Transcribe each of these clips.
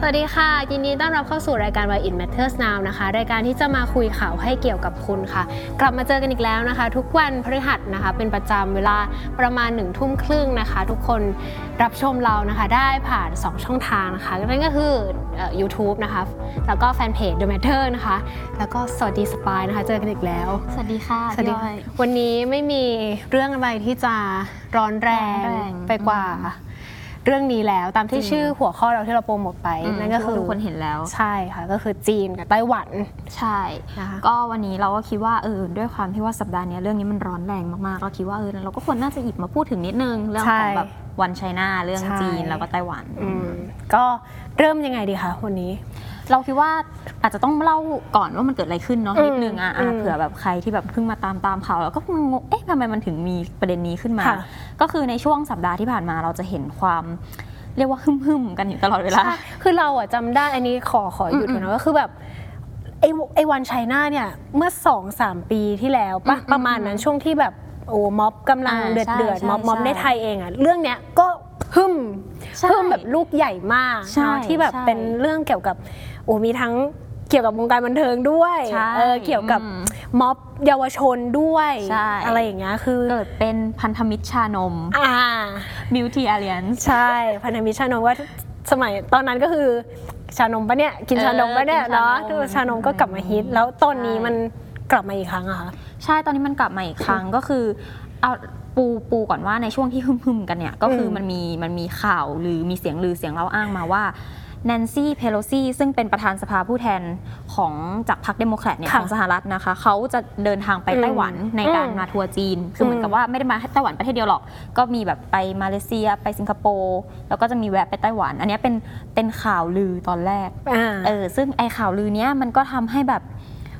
สวัสดีค่ะ ยินดีต้อนรับเข้าสู่รายการ Why It Matters Now นะคะ รายการที่จะมาคุยข่าวให้เกี่ยวกับคุณค่ะ กลับมาเจอกันอีกแล้วนะคะ ทุกวันพฤหัสนะคะ เป็นประจำเวลาประมาณ1นึ่ทุ่มครึ่งนะคะ ทุกคนรับชมเรานะคะได้ผ่าน 2 ช่องทางนะคะ นั่นก็คือเอ่อ YouTube นะคะ แล้วก็แฟนเพจ The Matter นะคะ แล้วก็สวัสดีสปายนะคะ เจอกันอีกแล้ว สวัสดีค่ะสวัสดีพี่อ้อยวันนี้ไม่มีเรื่องอะไรที่จะร้อนแรงร้อนแรงไปกว่า เรื่องนี้แล้วตามที่จริงชื่อหัวข้อเราที่เราโปรโมทไปมนั่นก็คือทุกคนเห็นแล้วใช่ค่ะก็คือจีนกับไต้หวันใช่นะคะก็วันนี้เราก็คิดว่าเออด้วยความที่ว่าสัปดาห์เนี้ยเรื่องนี้มันร้อนแรงมากๆเราคิดว่าเออเราก็ควรน่าจะหยิบมาพูดถึงนิดนึงเรื่องของแบบวันไชน่าเรื่องใช่จีนแล้วก็ไต้หวันอืมก็เริ่มยังไงดีคะวันนี้ เราคิดว่าอาจจะต้องเล่าก่อนว่ามันเกิดอะไรขึ้นเนาะอืมนิดนึงอะอะอืมเผื่อแบบใครที่แบบเพิ่งมาตามตามข่าวแล้วก็งงเอ๊ะทำไมมันถึงมีประเด็นนี้ขึ้นมาค่ะก็คือในช่วงสัปดาห์ที่ผ่านมาเราจะเห็นความเรียกว่าหึ่มๆกันอยู่ตลอดเวลาใช่คือเราอะจำได้อันนี้ขอขอหยุดอืมก่อนนะก็คือแบบไอ้ไอ้วันไชน่าเนี่ยเมื่อสองสามปีที่แล้วปะอืมประมาณนั้นช่วงที่แบบโอ้ม็อบกำลังอ่าเดือดใช่เดือดใช่ม็อบม็อบใช่ในไทยเองอะเรื่องเนี้ยก็ หึ่มใช่หึ่มแบบลูกใหญ่มากใช่เนาะที่แบบใช่เป็นเรื่องเกี่ยวกับโอ้มีทั้งเกี่ยวกับวงการบันเทิงด้วยใช่เออเกี่ยวกับอืมม็อบเยาวชนด้วย ใช่ อะไรอย่างเงี้ยคือเกิดเป็นพันธมิตรชานม อ่า Beauty Alliance ใช่พันธมิตรชานมว่าสมัยตอนนั้นก็คือชานมปะเนี่ยกินเออชานมปะเนี่ยกินชานมเนาะคือชานมก็กลับมาฮิต แล้วตอนนี้ใช่ มันกลับมาอีกครั้งอะคะ ใช่ ตอนนี้มันกลับมาอีกครั้งก็คือเอา ปูปูก่อนว่าในช่วงที่ฮึมๆกันเนี่ย ก็คืออมมันมีมันมีข่าวหรือมีเสียงลือเสียงเล่าอ้างมาว่าแนนซี่เพโลซีซึ่งเป็นประธานสภาผู้แทนของจากพรรคเดโมแครตเนี่ยค่ะของสหรัฐนะคะเขาจะเดินทางไปอืมไต้หวันในการอืมมาทัวร์จีน คือเหมือนกับว่าไม่ได้มาไต้หวันประเทศเดียวหรอก ก็มีแบบไปมาเลเซียไปสิงคโปร์แล้วก็จะมีแวะไปไต้หวัน อันเนี้ยเป็นเป็นข่าวลือตอนแรกอ่าเออซึ่งไอข่าวลือเนี้ยมันก็ทำให้แบบ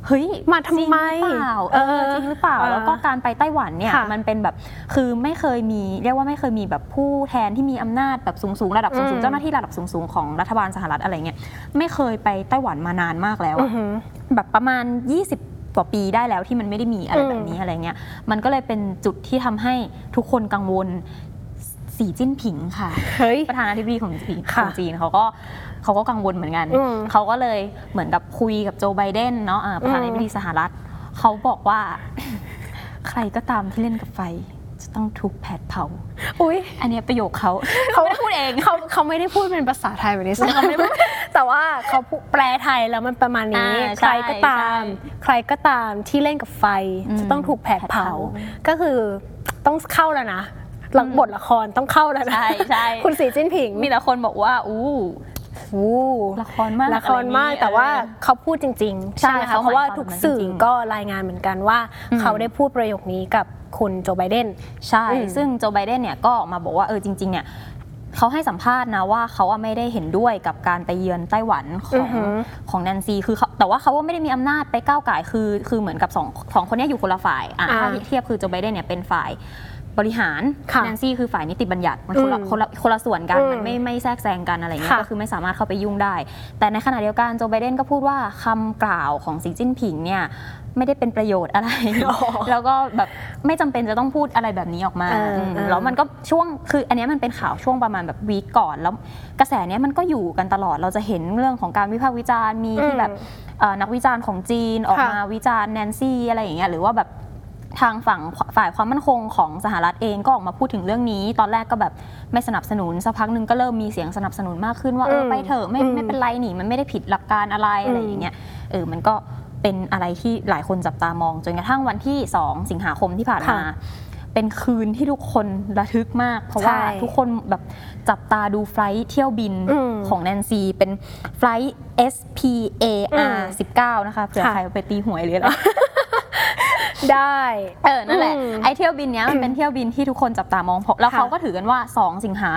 เฮ้ยมาทำไมจริงหรือเปล่าเออเออจริงหรือเปล่าเออแล้วก็การไปไต้หวันเนี่ยค่ะมันเป็นแบบคือไม่เคยมีเรียกว่าไม่เคยมีแบบผู้แทนที่มีอำนาจแบบสูงๆระดับสูอืงมๆเจ้าหน้าที่ระดับสูงๆของรัฐบาลสหรัฐอะไรเงี้ยไม่เคยไปไต้หวันมานานมากแล้วอือะอหือแบบประมาณ 20กว่าปีได้แล้วที่มันไม่ได้มีอะไรอืมแบบนี้อะไรเงี้ย มันก็เลยเป็นจุดที่ทำให้ทุกคนกังวล สีจิ้นผิงค่ะ เฮ้ย ประธานาธิบดีของจีนขค่ะองจีนเขาก็เขาก็กังวลเหมือนกัน อืมเขาก็เลยเหมือนกับคุยกับโจไบเดนเนาะอ่าประธานาธิบดีสหรัฐ เขาบอกว่า ใครก็ตามที่เล่นกับไฟ จะต้องถูกแผดเผา อุ้ย อันเนี้ยประโยคเขา เขาไม่ได้พูดเอง เขาเขาไม่ได้พูดเป็นภาษาไทยแบบนี้เขาไม่ได้พูดแต่ว่าเขาพูดแปลไทยแล้วมันประมาณนี้ อ่าใครก็ตามใช่ใครก็ตามที่เล่นกับไฟอืมจะต้องถูกแผดเผา แผดเผา ก็คือต้องเข้าแล้วนะ หลังบทละครต้องเข้าแล้วนะใช่ใช่คุณสีจิ้นผิงมีแต่คนบอกว่าอู้อู้ละครมากละครมากอะไรนี้แต่ว่าเออเขาพูดจริง ๆ ใช่ใช่ไหมคะเขาเพราะว่าหมายความทุกสื่อแบบนั้นจริงๆก็รายงานเหมือนกันว่าอืมเขาได้พูดประโยคนี้กับคุณโจไบเดนใช่อืมซึ่งโจไบเดนเนี่ยก็ออกมาบอกว่าเออจริง ๆ เนี่ยเขาให้สัมภาษณ์นะว่าเขาอะไม่ได้เห็นด้วยกับการไปเยือนไต้หวันขอือองหือของแนนซีคือเขาแต่ว่าเขาว่าไม่ได้มีอำนาจไปก้าวไก่ายคือคือเหมือนกับสองสองคนเนี้ยอยู่คนละฝ่ายอะอ่าถ้าเทียบคือโจไบเดนเนี่ยเป็นฝ่าย บริหารค่ะแนนซี่คือฝ่ายนิติบัญญัติมันคนละอืมคนละคนละส่วนกัน อืมมันไม่ไม่แทรกแซงกันอะไรเงี้ยค่ะก็คือไม่สามารถเข้าไปยุ่งได้ แต่ในขณะเดียวกันโจไบเดนก็พูดว่าคำกล่าวของสีจิ้นผิงเนี่ยไม่ได้เป็นประโยชน์อะไร อ๋อแล้วก็แบบไม่จำเป็นจะต้องพูดอะไรแบบนี้ออกมาเออมเออ แล้วมันก็ช่วงคืออันเนี้ยมันเป็นข่าวช่วงประมาณแบบวีคก่อนแล้วกระแสเนี้ยมันก็อยู่กันตลอดเราจะเห็นเรื่องของการวิพากษ์วิจารณ์มีที่แบบ เอ่อนักวิจารณ์ของจีนออกค่ะมาวิจารณ์แนนซี่อะไรอย่างเงี้ยหรือว่าแบบ ทางฝั่งฝ่ายความมั่นคงของสหรัฐเองก็ออกมาพูดถึงเรื่องนี้ ตอนแรกก็แบบไม่สนับสนุนสักพักหนึ่งก็เริ่มมีเสียงสนับสนุนมากขึ้นว่าเอออืมไปเถอะไม่อืมไม่เป็นไรนี่มันไม่ได้ผิดหลักการอะไรอะไรอย่างเงี้ยเออมันก็เป็นอะไรที่หลายคนจับตามอง จนกระทั่งวันที่ 2 สิงหาคมที่ผ่านมาค่ะเป็นคืนที่ทุกคนระทึกมาก เพราะว่าใช่ทุกคนแบบจับตาดู flight เที่ยวบินอืมของแนนซีเป็น flight SPAR 19 นะคะเผื่อค่ะใครไปตีหวยหรืออะไร ได้ เออ นั่นแหละอืมไอเที่ยวบินเนี้ยมันเป็นเที่ยวบินที่ทุกคนจับตามองเพราะแล้วค่ะเขาก็ถือกันว่า 2 สิงหา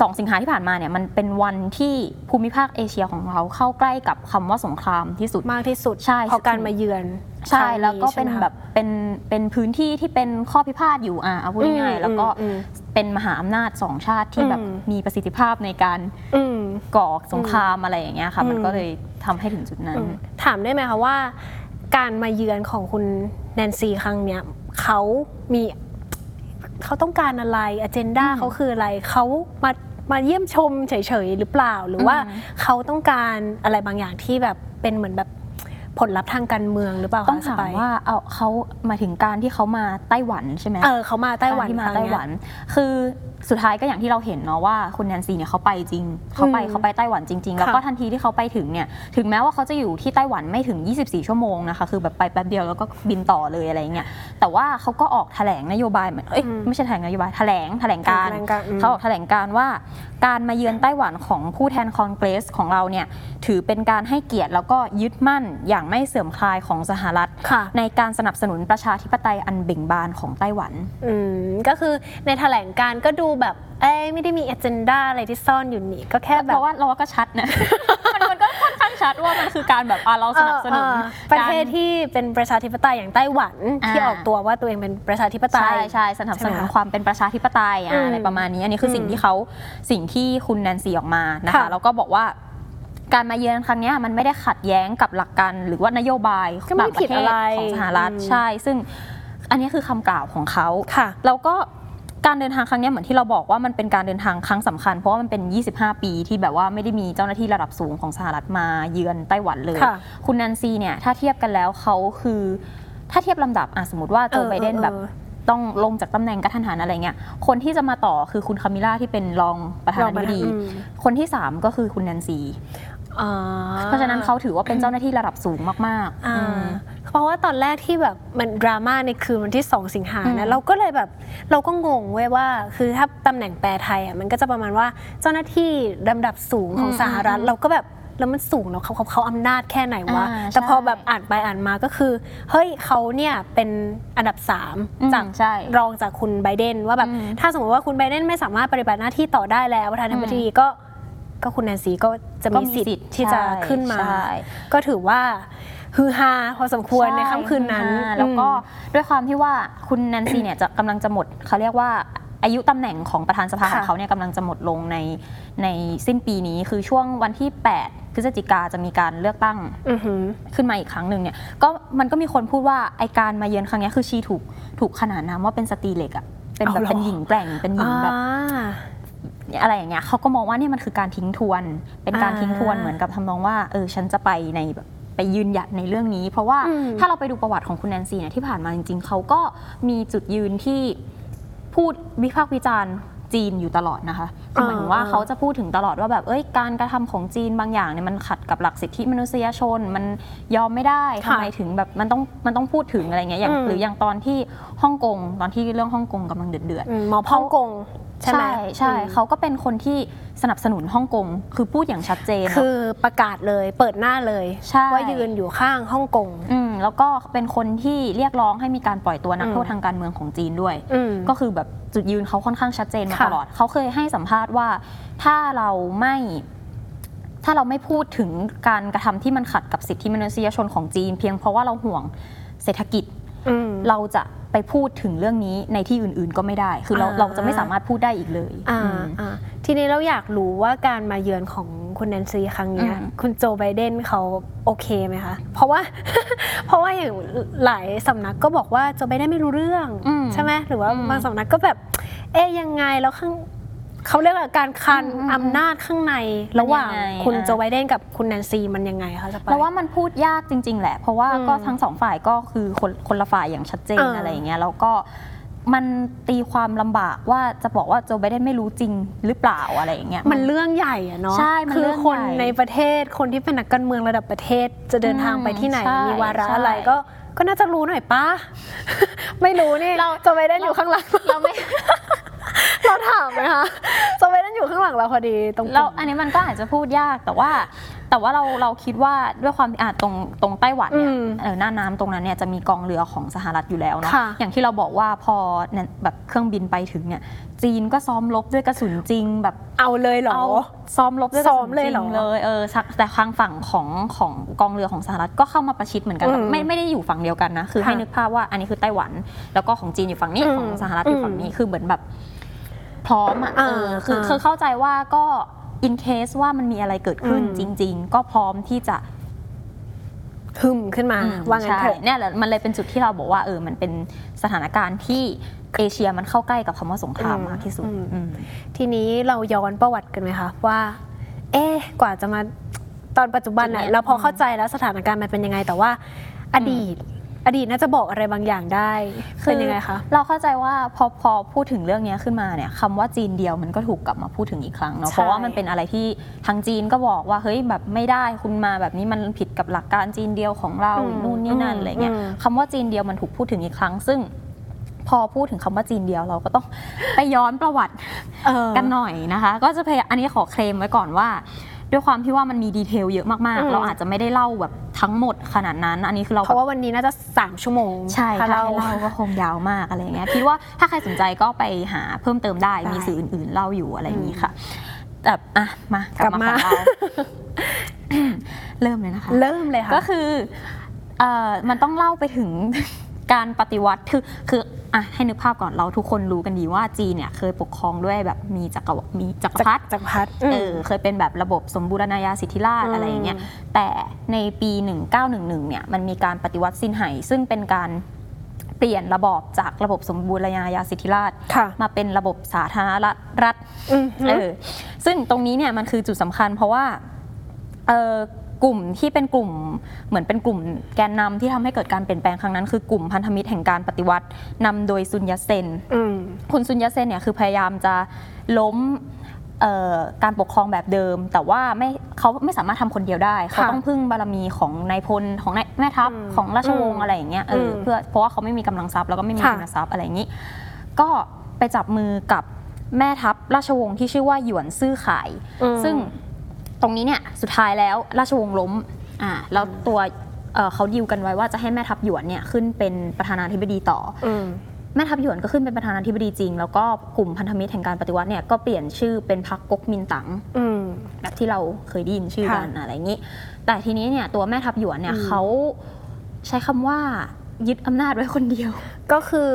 สองสิงหาที่ผ่านมาเนี่ยมันเป็นวันที่ภูมิภาคเอเชียของเราเข้าใกล้กับคำว่าสงครามที่สุดมากที่สุดใช่เพราะการมาเยือน ใช่ครั้งนี้แล้วก็เป็นใช่ไหมคะแบบเป็นเป็นพื้นที่ที่เป็นข้อพิพาทอยู่อะเอาพูดง่ายอืมๆแล้วก็อืมเป็นมหาอำนาจสองชาติที่แบบอืมมีประสิทธิภาพในการอืมก่อสงครามอะไรอย่างเงี้ยค่ะอืมมันก็เลยทำให้ถึงจุดนั้นอืมถามได้ไหมคะว่า การมาเยือนของคุณแนนซีครั้งเนี้ยเขามีเขาต้องการอะไรอเจนดาอืมเขาคืออะไรเขามามาเยี่ยมชมเฉยๆหรือเปล่า หรือว่าอืมเขาต้องการอะไรบางอย่างที่แบบเป็นเหมือนแบบผลลัพธ์ทางการเมืองหรือเปล่าคะต้องถาสมไปซ์ว่าเอาเขาหมายถึงการที่เขามาไต้หวันใช่ไหมเออเขามาไต้หวันการที่มาครั้งไต้เนี้ยหวัน คือสุดท้ายก็อย่างที่เราเห็นเนาะว่าคุณแนนซีเนี่ยเขาไปจริง เขาไปอืมเขาไปไต้หวันจริง ๆ แล้วก็ทันทีที่เขาไปถึงเนี่ยถึงแม้ว่าเขาจะอยู่ที่ไต้หวันไม่ถึง 24 ชั่วโมงนะคะคือแบบไปแป๊บเดียวแล้วก็บินต่อเลยอะไรเงี้ยแต่ว่าเขาก็ออกแถลงนโยบายเหมือนเอ้ยอืมไม่ใช่แถลงนโยบายแถลงแถลงการแถลงการอืมเขาออกแถลงการว่า การมาเยือนไต้หวันของผู้แทนคอนเกรสของเราเนี่ยถือเป็นการให้เกียรติแล้วก็ยึดมั่นอย่างไม่เสื่อมคลายของสหรัฐค่ะในการสนับสนุนประชาธิปไตยอันเบ่งบานของไต้หวันอืมก็คือในแถลงการก็ดูแบบเอ้ยไม่ได้มี a เจนดาอะไรที่ซ่อนอยู่นี่ก็แค่แบเพบราะว่าเราว่าก็ชัดนะ มันมันก็ค่อนข้างชัดว่ามันคือการแบบอะเราสนับสนุนเออเออประเทศการที่เป็นประชาธิปไตยอย่างไต้หวันอ่า ที่ออกตัวว่าตัวเองเป็นประชาธิปไตใช่ย ใช่สนับสนุนใช่ไหมคะความเป็นประชาธิปไตยอือะมอะไรประมาณนี้อันนี้คือสิ่งอืมที่เขาสิ่งที่คุณแนนซี่ออกมานะคะค่ะแล้วก็บอกว่า การมาเยือนครั้งเนี้ยมันไม่ได้ขัดแย้งกับหลักการหรือว่านโยบายก็ไม่ต่างปผิดระเทอะศไรของสหรัฐอืม ใช่ ซึ่งอันนี้คือคำกล่าวของเขา ค่ะ แล้วก็ การเดินทางครั้งเนี้ยเหมือนที่เราบอกว่ามันเป็นการเดินทางครั้งสำคัญ เพราะว่ามันเป็น 25 ปีที่แบบว่าไม่ได้มีเจ้าหน้าที่ระดับสูงของสหรัฐมาเยือนไต้หวันเลยค่ะคุณแนนซีเนี่ยถ้าเทียบกันแล้วเขาคือ ถ้าเทียบลำดับอะสมมติว่าโจเออไบเดนเออแบบต้องลงจากตำแหน่งกระทันหันอะไรเงี้ย คนที่จะมาต่อคือคุณคามิล่าที่เป็นรองประธานาธิบดีอืมคนที่ 3 ก็คือคุณแนนซีอ่า เพราะฉะนั้นเขาถือว่าเป็นเจ้าหน้าที่ระดับสูงมากๆอ่าอืม เพราะว่าตอนแรกที่แบบมันดราม่าในคืนวันที่ 2 สิงหาอืนะมเราก็เลยแบบเราก็งงเว้ยว่า คือถ้าตำแหน่งแปลไทยอะมันก็จะประมาณว่าเจ้าหน้าที่ลำดับสูงของสหรัฐเราก็แบบแล้วมันสูงแล้วเขาเขาเขาอำนาจแค่ไหนวะอ่าแต่พอใช่ แบบอ่านไปอ่านมาก็คือ เฮ้ยเขาเนี่ยเป็นอันดับอืม3จาก ใช่ รองจากคุณไบเดนว่าแบบอืมถ้าสมมติว่าคุณไบเดนไม่สามารถปฏิบัติหน้าที่ต่อได้แล้วประธานาธิบดีก็ ก็คุณแนนซีก็จะก็มีมีสิทสิธิ์ทธิ์ที่จะใช่ขึ้นมาใช่ก็ถือว่าฮือฮาพอสมควรในค่ำคืนนั้นใช่แล้วก็อืมด้วยความที่ว่าคุณแนนซี่เนี่ยจะกำลังจะหมดเขาเรียกว่าอายุตำแหน่งของประธานสภาค่ะของเขาเนี่ยกำลังจะหมดลงในในสิ้นปีนี้คือช่วงวันที่ 8 พฤศจิกาจะมีการเลือกตั้งอือหือขึ้นมาอีกครั้งหนึ่งเนี่ยก็มันก็มีคนพูดว่าไอการมาเยือนครั้งเนี้ยคือชีถูกถูกขนานนามว่าเป็นสตรีเหล็กอะเป็นแบบเอาเหรอเป็นหญิงแกร่งเป็นหญิงแบบ อ่าอะไรอย่างเงี้ยเขาก็มองว่านี่มันคือการทิ้งทวน เป็นการอ่าทิ้งทวนเหมือนกับทำนองว่าเออฉันจะไปในแบบไปยืนหยัดในเรื่องนี้ เพราะว่าอืมถ้าเราไปดูประวัติของคุณแนนซีเนี่ยที่ผ่านมาจริงๆเขาก็มีจุดยืนที่พูดวิพากษ์วิจารณ์จีนอยู่ตลอดนะคะคือหมายถึงว่าเขาจะพูดถึงตลอดว่าแบบเอ้ยการกระทำของจีนบางอย่างเนี่ยมันขัดกับหลักสิทธิมนุษยชน มันยอมไม่ได้ทำค่ะไมถึงแบบมันต้องมันต้องพูดถึงอะไรเงี้ยอย่างอืมหรืออย่างตอนที่ฮ่องกงตอนที่เรื่องฮ่องกงกำลังเดือดเดือดๆอืมหมอพ่องกง ใช่ไหมใช่ใช่อืมเขาก็เป็นคนที่สนับสนุนฮ่องกงคือพูดอย่างชัดเจน คือประกาศเลยเปิดหน้าเลยใช่ว่ายืนอยู่ข้างฮ่องกงอืมแล้วก็เป็นคนที่เรียกร้องให้มีการปล่อยตัวนักอืมโทษทางการเมืองของจีนด้วยอืมก็คือแบบจุดยืนเขาค่อนข้างชัดเจนมาค่ะตลอด เขาเคยให้สัมภาษณ์ว่า ถ้าเราไม่ถ้าเราไม่พูดถึงการกระทำที่มันขัดกับสิทธิมนุษยชนของจีน เพียงเพราะว่าเราห่วงเศรษฐกิจอืม เราจะไปพูดถึงเรื่องนี้ในที่อื่นๆก็ไม่ได้ คือเราอ่าเราจะไม่สามารถพูดได้อีกเลยอ่าอืมอ่าทีนี้เราอยากรู้ว่าการมาเยือนของคุณแนนซีครั้งเนี้ยอืมคุณโจไบเดนเขาโอเคไหมคะ เพราะว่า เพราะว่าอย่างหลายสำนักก็บอกว่าโจไบเดนไม่รู้เรื่องอืมใช่ไหมหรือว่าอืมบางสำนักก็แบบ เอ๊ยยังไงแล้วข้าง เขาเรียกว่าการคันอืมอืมอำนาจข้างในระหว่างมันยังไงคุณอ่าโจไบเดนกับคุณแนนซีมันยังไงคะจะไป เราว่ามันพูดยากจริง ๆ แหละ เพราะว่าอืมก็ทั้งสองฝ่ายก็คือคนคนละฝ่ายอย่างชัดเจนเออออะไรอย่างเงี้ยแล้วก็มันตีความลำบากว่าจะบอกว่าโจไบเดนไม่รู้จริงหรือเปล่าอะไรอย่างเงี้ย มันเรื่องใหญ่อะเนาะใช่มันคืเรื่อองคนใหญ่ในประเทศคนที่เป็นนักการเมืองระดับประเทศจะเดินทางไปที่ไหนใช่มีวาระใช่อะไรก็ก็น่าจะรู้หน่อยป้า ไม่รู้นี่เรา โจไบเดนอยู่ข้างหลัง เราไม่ เราถามไหมคะโจไบเดนอยู่ข้างหลังเราพอดีตรงเราอันนี้มันก็อาจจะพูดยากแต่ว่า แต่ว่าเราเราคิดว่าด้วยความที่อาตรงตรงไต้หวันเนี่ยเออหน้าน้ำตรงนั้นเนี่ยจะมีกองเรือของสหรัฐอยู่แล้วเนาะค่ะอย่างที่เราบอกว่าพอเนี่ยแบบเครื่องบินไปถึงเนี่ยจีนก็ซ้อมรบด้วยกระสุนจริงแบบเอาเลยเหรอเอาซ้อมรบด้วยกระซ้อสุมนเลจยริเหรองเลยเออสักแต่ทางฝั่งของของกองเรือของสหรัฐก็เข้ามาประชิดเหมือนกันอืมไม่ไม่ได้อยู่ฝั่งเดียวกันนะคือค่ะให้นึกภาพว่าอันนี้คือไต้หวัน แล้วก็ของจีนอยู่ฝั่งนี้อืมของสหรัฐอยู่ฝั่งนี้คือเหมือนแบบ พร้อมอะอ่าเออคืออ่าคือเข้าใจว่าก็ in case ว่ามันมีอะไรเกิดขึ้นอืมจริง ๆ ก็พร้อมที่จะหึมขึ้นมาอืมว่างั้นใช่เถอะเนี่ยแหละมันเลยเป็นจุดที่เราบอกว่าเออมันเป็นสถานการณ์ที่เอเชียมันเข้าใกล้กับคำว่าสงครามอืมมากที่สุดอืมอืมทีนี้เราย้อนประวัติกันไหมคะว่า เอ๊ะกว่าจะมาตอนปัจจุบันจุดเนี้น่ะยเราพออืมเข้าใจแล้วสถานการณ์มันเป็นยังไงแต่ว่าอดีต อดีตน่าจะบอกอะไรบางอย่างได้เป็นยังไงคะเราเข้าใจว่าพอพอพูดถึงเรื่องนี้ขึ้นมาเนี่ยคำว่าจีนเดียวมันก็ถูกกลับมาพูดถึงอีกครั้งเนาะใช่เพราะว่ามันเป็นอะไรที่ทางจีนก็บอกว่าเฮ้ยแบบไม่ได้คุณมาแบบนี้มันผิดกับหลักการจีนเดียวของเราอืมนู่นนี่นั่นอืมอะไรเงี้ยอืมคำว่าจีนเดียวมันถูกพูดถึงอีกครั้ง ซึ่งพอพูดถึงคำว่าจีนเดียวเราก็ต้องไปย้อนประวัติเออกันหน่อยนะคะ ก็จะพยายามอันนี้ขอเคลมไว้ก่อนว่า ด้วยความที่ว่ามันมีดีเทลเยอะมากอืม ๆ เราอาจจะไม่ได้เล่าแบบทั้งหมดขนาดนั้น อันนี้คือเราเพราะว่าวันนี้น่าจะสามชั่วโมงใช่ถ้าถ้าเราให้เล่าก็คงยาวมากอะไรเงี้ยคิดว่าถ้าใครสนใจก็ไปหาเพิ่มเติมได้ได้ มีสื่ออื่น ๆ เล่าอยู่อะไรอย่างนี้ค่ะแต่อะมากลับกลับมามาของเรา เริ่มเลยนะคะ เริ่มเลยค่ะ ก็คือเอ่อมันต้องเล่าไปถึง การปฏิวัติคือคืออะให้นึกภาพก่อนเราทุกคนรู้กันดีว่าจีนเนี่ยเคยปกครองด้วยแบบมีจักรวรรดิมีจักรพรรดิจักรพรรดิเออเคยเป็นแบบระบบสมบูรณาญาสิทธิราชย์อืมอะไรอย่างเงี้ยแต่ในปี 1911เนี่ยมันมีการปฏิวัติสินไหซึ่งเป็นการเปลี่ยนระบอบจากระบบสมบูรณาญาสิทธิราชย์ค่ะมาเป็นระบบสาธารณรัฐรัฐอือฮึเออซึ่งตรงนี้เนี่ยมันคือจุดสำคัญเพราะว่าเออ กลุ่มที่เป็นกลุ่มเหมือนเป็นกลุ่มแกนนำที่ทำให้เกิดการเปลี่ยนแปลงครั้งนั้นคือกลุ่มพันธมิตรแห่งการปฏิวัตินำโดยซุนยัตเซนอืมคุณซุนยัตเซนเนี่ยคือพยายามจะล้มเอ่อการปกครองแบบเดิม แต่ว่าไม่เขาไม่สามารถทำคนเดียวได้ เขาต้องพึ่งบารมีของนายพลของนายแม่ทัพอืมของราชวงอืศ์มอะไรอย่างเงี้ยเอออมเพื่อเพราะว่าเขาไม่มีกำลังทรัพย์แล้วก็ไม่มีค่ะทุนทรัพย์อะไรอย่างนี้ ก็ไปจับมือกับแม่ทัพราชวงศ์ที่ชื่อว่าหยวนซื่อข่ายอืมซึ่ง ตรงนี้เนี่ยสุดท้ายแล้วราชวงศ์ล้มอ่าแล้วตัวเอ่อเขาดีลกันไว้ว่าจะให้แม่ทัพหยวนเนี่ยขึ้นเป็นประธานาธิบดีต่ออืมแม่ทัพหยวนก็ขึ้นเป็นประธานาธิบดีจริง แล้วก็กลุ่มพันธมิตรแห่งการปฏิวัติเนี่ยก็เปลี่ยนชื่อเป็นพรรคก๊กมินตั๋งอืมแบบที่เราเคยได้ยินชื่อกันค่ะอะไรอย่างนี้ แต่ทีนี้เนี่ยตัวแม่ทัพหยวนเนี่ยอืมเขาใช้คำว่า ยึดอำนาจไว้คนเดียว ก็คือ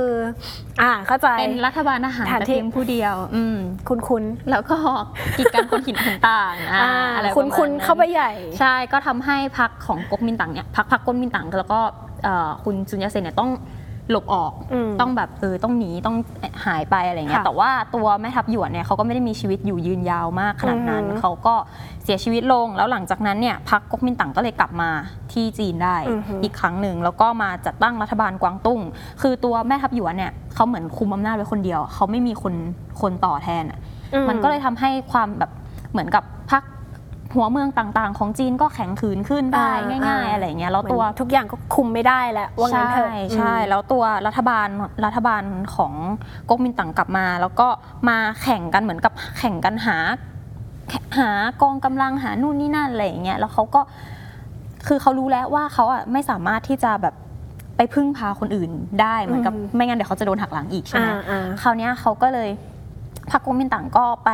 อ่าเข้าใจเป็นรัฐบาลอาหารฐานแต่ที่เพียงผู้เดียว อืมคุณคุณแล้วก็กีดกันคนถิ่นคนต่างอ่าอะไรประคุณมาณคุณนั้นเข้าไปใหญ่ ใช่ก็ทำให้พรรคของก๊กมินตั๋งเนี่ยพรรคพรรคก๊กมินตั๋งแล้วก็เอ่อคุณซุนยัตเซนเนี่ยต้อง หลบออกอืมต้องแบบเออต้องหนีต้องหายไปอะไรเงี้ยค่ะแต่ว่าตัวแม่ทัพหยวนเนี่ยเขาก็ไม่ได้มีชีวิตอยู่ยืนยาวมากขนาดนั้น อือฮึเขาก็เสียชีวิตลงแล้วหลังจากนั้นเนี่ยพรรคก๊กมินตั๋งก็เลยกลับมาที่จีนได้ อือฮึอีกครั้งหนึ่งแล้วก็มาจัดตั้งรัฐบาลกวางตุ้ง คือตัวแม่ทัพหยวนเนี่ยเขาเหมือนคุมอำนาจไว้คนเดียว เขาไม่มีคนคนต่อแทนอะอืมันก็เลยทำให้ความแบบเหมือนกับพรรค หัวเมืองต่างๆ ของจีนก็แข็งขืนขึ้นได้อ่าง่าย ๆอ่าอะไรอย่างเงี้ยแล้วเหมือนตัวทุกอย่างก็คุมไม่ได้แล้วว่างั้นเถอะใช่ใช่อืมแล้วตัวรัฐบาลรัฐบาลของก๊กมินตั๋งกลับมา แล้วก็มาแข่งกันเหมือนกับแข่งกันหา หากองกำลังหานู่นนี่นั่นอะไรอย่างเงี้ยแล้วเขาก็คือเขารู้แล้วว่าเขาอะไม่สามารถที่จะแบบไปพึ่งพาคนอื่นได้เหมือนกับอืมไม่งั้นเดี๋ยวเขาจะโดนหักหลังอีกใช่ไหมอ่าอ่าคราวเนี้ยเขาก็เลยพรรคก๊กมินตั๋งก็ไป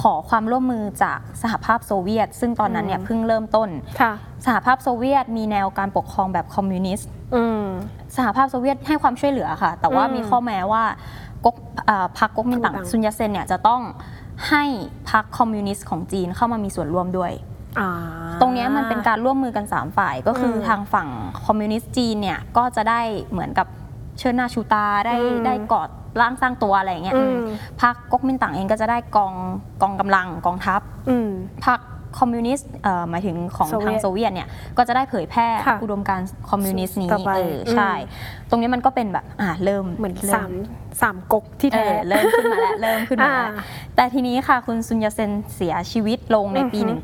ขอความร่วมมือจากสหภาพโซเวียต ซึ่งตอนนั้นเนี่ยอืมเพิ่งเริ่มต้น ค่ะ สหภาพโซเวียตมีแนวการปกครองแบบคอมมิวนิสต์ อืม สหภาพโซเวียตให้ความช่วยเหลือค่ะ แต่ว่าอืมมีข้อแม้ว่าก๊กอ่าพรรคก๊กมินตั๋งก๊กมินตั๋ง ซุนยัตเซนเนี่ยจะต้องให้พรรคคอมมิวนิสต์ของจีนเข้ามามีส่วนร่วมด้วย อ่า ตรงเนี้ยมันเป็นการร่วมมือกัน 3 ฝ่ายก็คืออมทางฝั่งคอมมิวนิสต์จีนเนี่ยก็จะได้เหมือนกับเชิดหน้าชูตาได้อืมได้ก่อร่างสร้างตัวอะไรอย่างเงี้ยอืมอืม พรรคก๊กมินตั๋งเองก็จะได้กองกองกำลังกองทัพอืม พรรค คอมมิวนิสต์เอ่อหมายถึงของโซเวียตทางโซเวียตเนี่ยก็จะได้เผยแพร่ค่ะอุดมการณ์คอมมิวนิสต์นี้ต่อไปเออใช่ ตรงนี้มันก็เป็นแบบอ่าเริ่มเหมือนริ่สามสามก๊กที่เอแท้อเริ่มขึ้นมาแล้วเริ่มขึ้นมาแล้วอ่าแต่ทีนี้ค่ะคุณซุนยาเซนเสียชีวิตลงในปีอือฮึ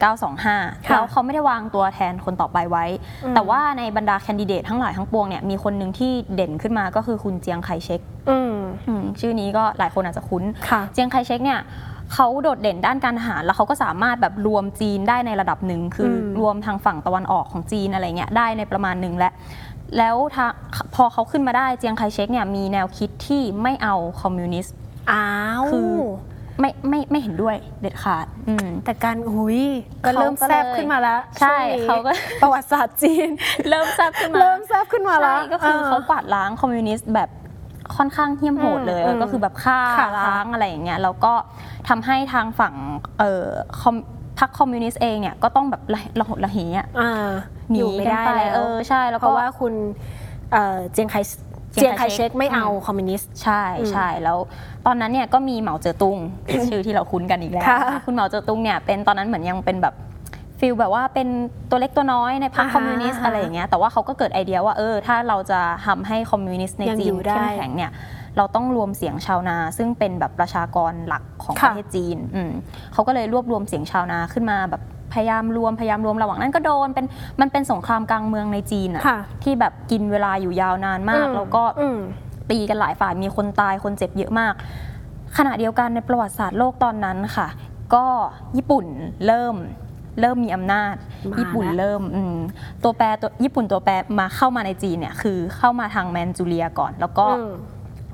1925ค่ะแล้วเขาไม่ได้วางตัวแทนคนต่อไปไว้อืมแต่ว่าในบรรดาแคนดิเดตทั้งหลายทั้งปวงเนี่ยมีคนหนึ่งที่เด่นขึ้นมาก็คือคุณเจียงไคเชกอืมอืมชื่อนี้ก็หลายคนอาจจะคุ้นค่ะเจียงไคเชกเนี่ย เขาโดดเด่นด้านการทหาร แล้วเขาก็สามารถแบบรวมจีนได้ในระดับหนึ่งคืออมรวมทางฝั่งตะวันออกของจีนอะไรเงี้ยได้ในประมาณหนึ่งและ แล้วทางพอเขาขึ้นมาได้เจียงไคเชกเนี่ยมีแนวคิดที่ไม่เอาคอมมิวนิสต์อ้าวคือไม่ไม่ไม่เห็นด้วยเด็ดขาดอืมแต่การหุยก็เริ่มเขาก็เลยแซบขึ้นมาแล้ว ใช่วงนี้เขาก็ประวัติศาสตร์จีน เริ่มแซบขึ้นมาเริ่มแซบขึ้นมาแล้วใช่ก็คือเขากวาดล้างคอมมิวนิสต์แบบ ค่อนข้างเหี้ยมโหดเลยอืมก็คือแบบฆ่าค่ะล้างอะไรอย่างเงี้ยแล้วก็ทำให้ทางฝั่งเอ่อคอมพรรคคอมมิวนิสต์เองเนี่ยก็ต้องแบบระระหกระเหินอะอ่าหนีอยู่ไม่กันได้ไปแล้วเออใช่แล้วเพก็ ราะว่าคุณเอ่อเจียงไคเจีเจียยงงไคไคเชเชกกไม่เอาอืมคอมมิวนิสต์ ใช่อืมใช่แล้วตอนนั้นเนี่ยก็มีเหมาเจ๋อตุง ชื่อที่เราคุ้นกันอีกแล้วค่ะคุณเหมาเจ๋อตุงเนี่ยเป็นตอนนั้นเหมือนยังเป็นแบบ ฟิลแบบว่าเป็นตัวเล็กตัวน้อยในพรรคอ่าฮะคอมมิวนิสต์อ่าฮะอะไรอย่างเงี้ยแต่ว่าเขาก็เกิดไอเดียว่าเออถ้าเราจะทำให้คอมมิวนิสต์ในยังจีอนยู่ได้เข้มแข็งเนี่ยเราต้องรวมเสียงชาวนา ซึ่งเป็นแบบประชากรหลักของปค่ะ ระเทศจีนอืมเขาก็เลยรวบรวมเสียงชาวนาขึ้นมาแบบพยายามรวมพยายามรวมระหว่างนั้นก็โดนเป็นมันเป็นสงครามกลางเมืองในจีนอะค่ะที่แบบกินเวลาอยู่ยาวนานมากอืแล้วก็ อืม ตีกันหลายฝ่ายมีคนตายคนเจ็บเยอะมาก ขณะเดียวกันในประวัติศาสตร์โลกตอนนั้นค่ะ ก็ญี่ปุ่นเริ่ม เริ่มมีอำนาจ มาญี่ปุ่นแล้ว เริ่มอืมตัวแปรตัวญี่ปุ่นตัวแปรมาเข้ามาในจีนเนี่ยคือเข้ามาทางแมนจูเรียก่อน แล้วก็ อืม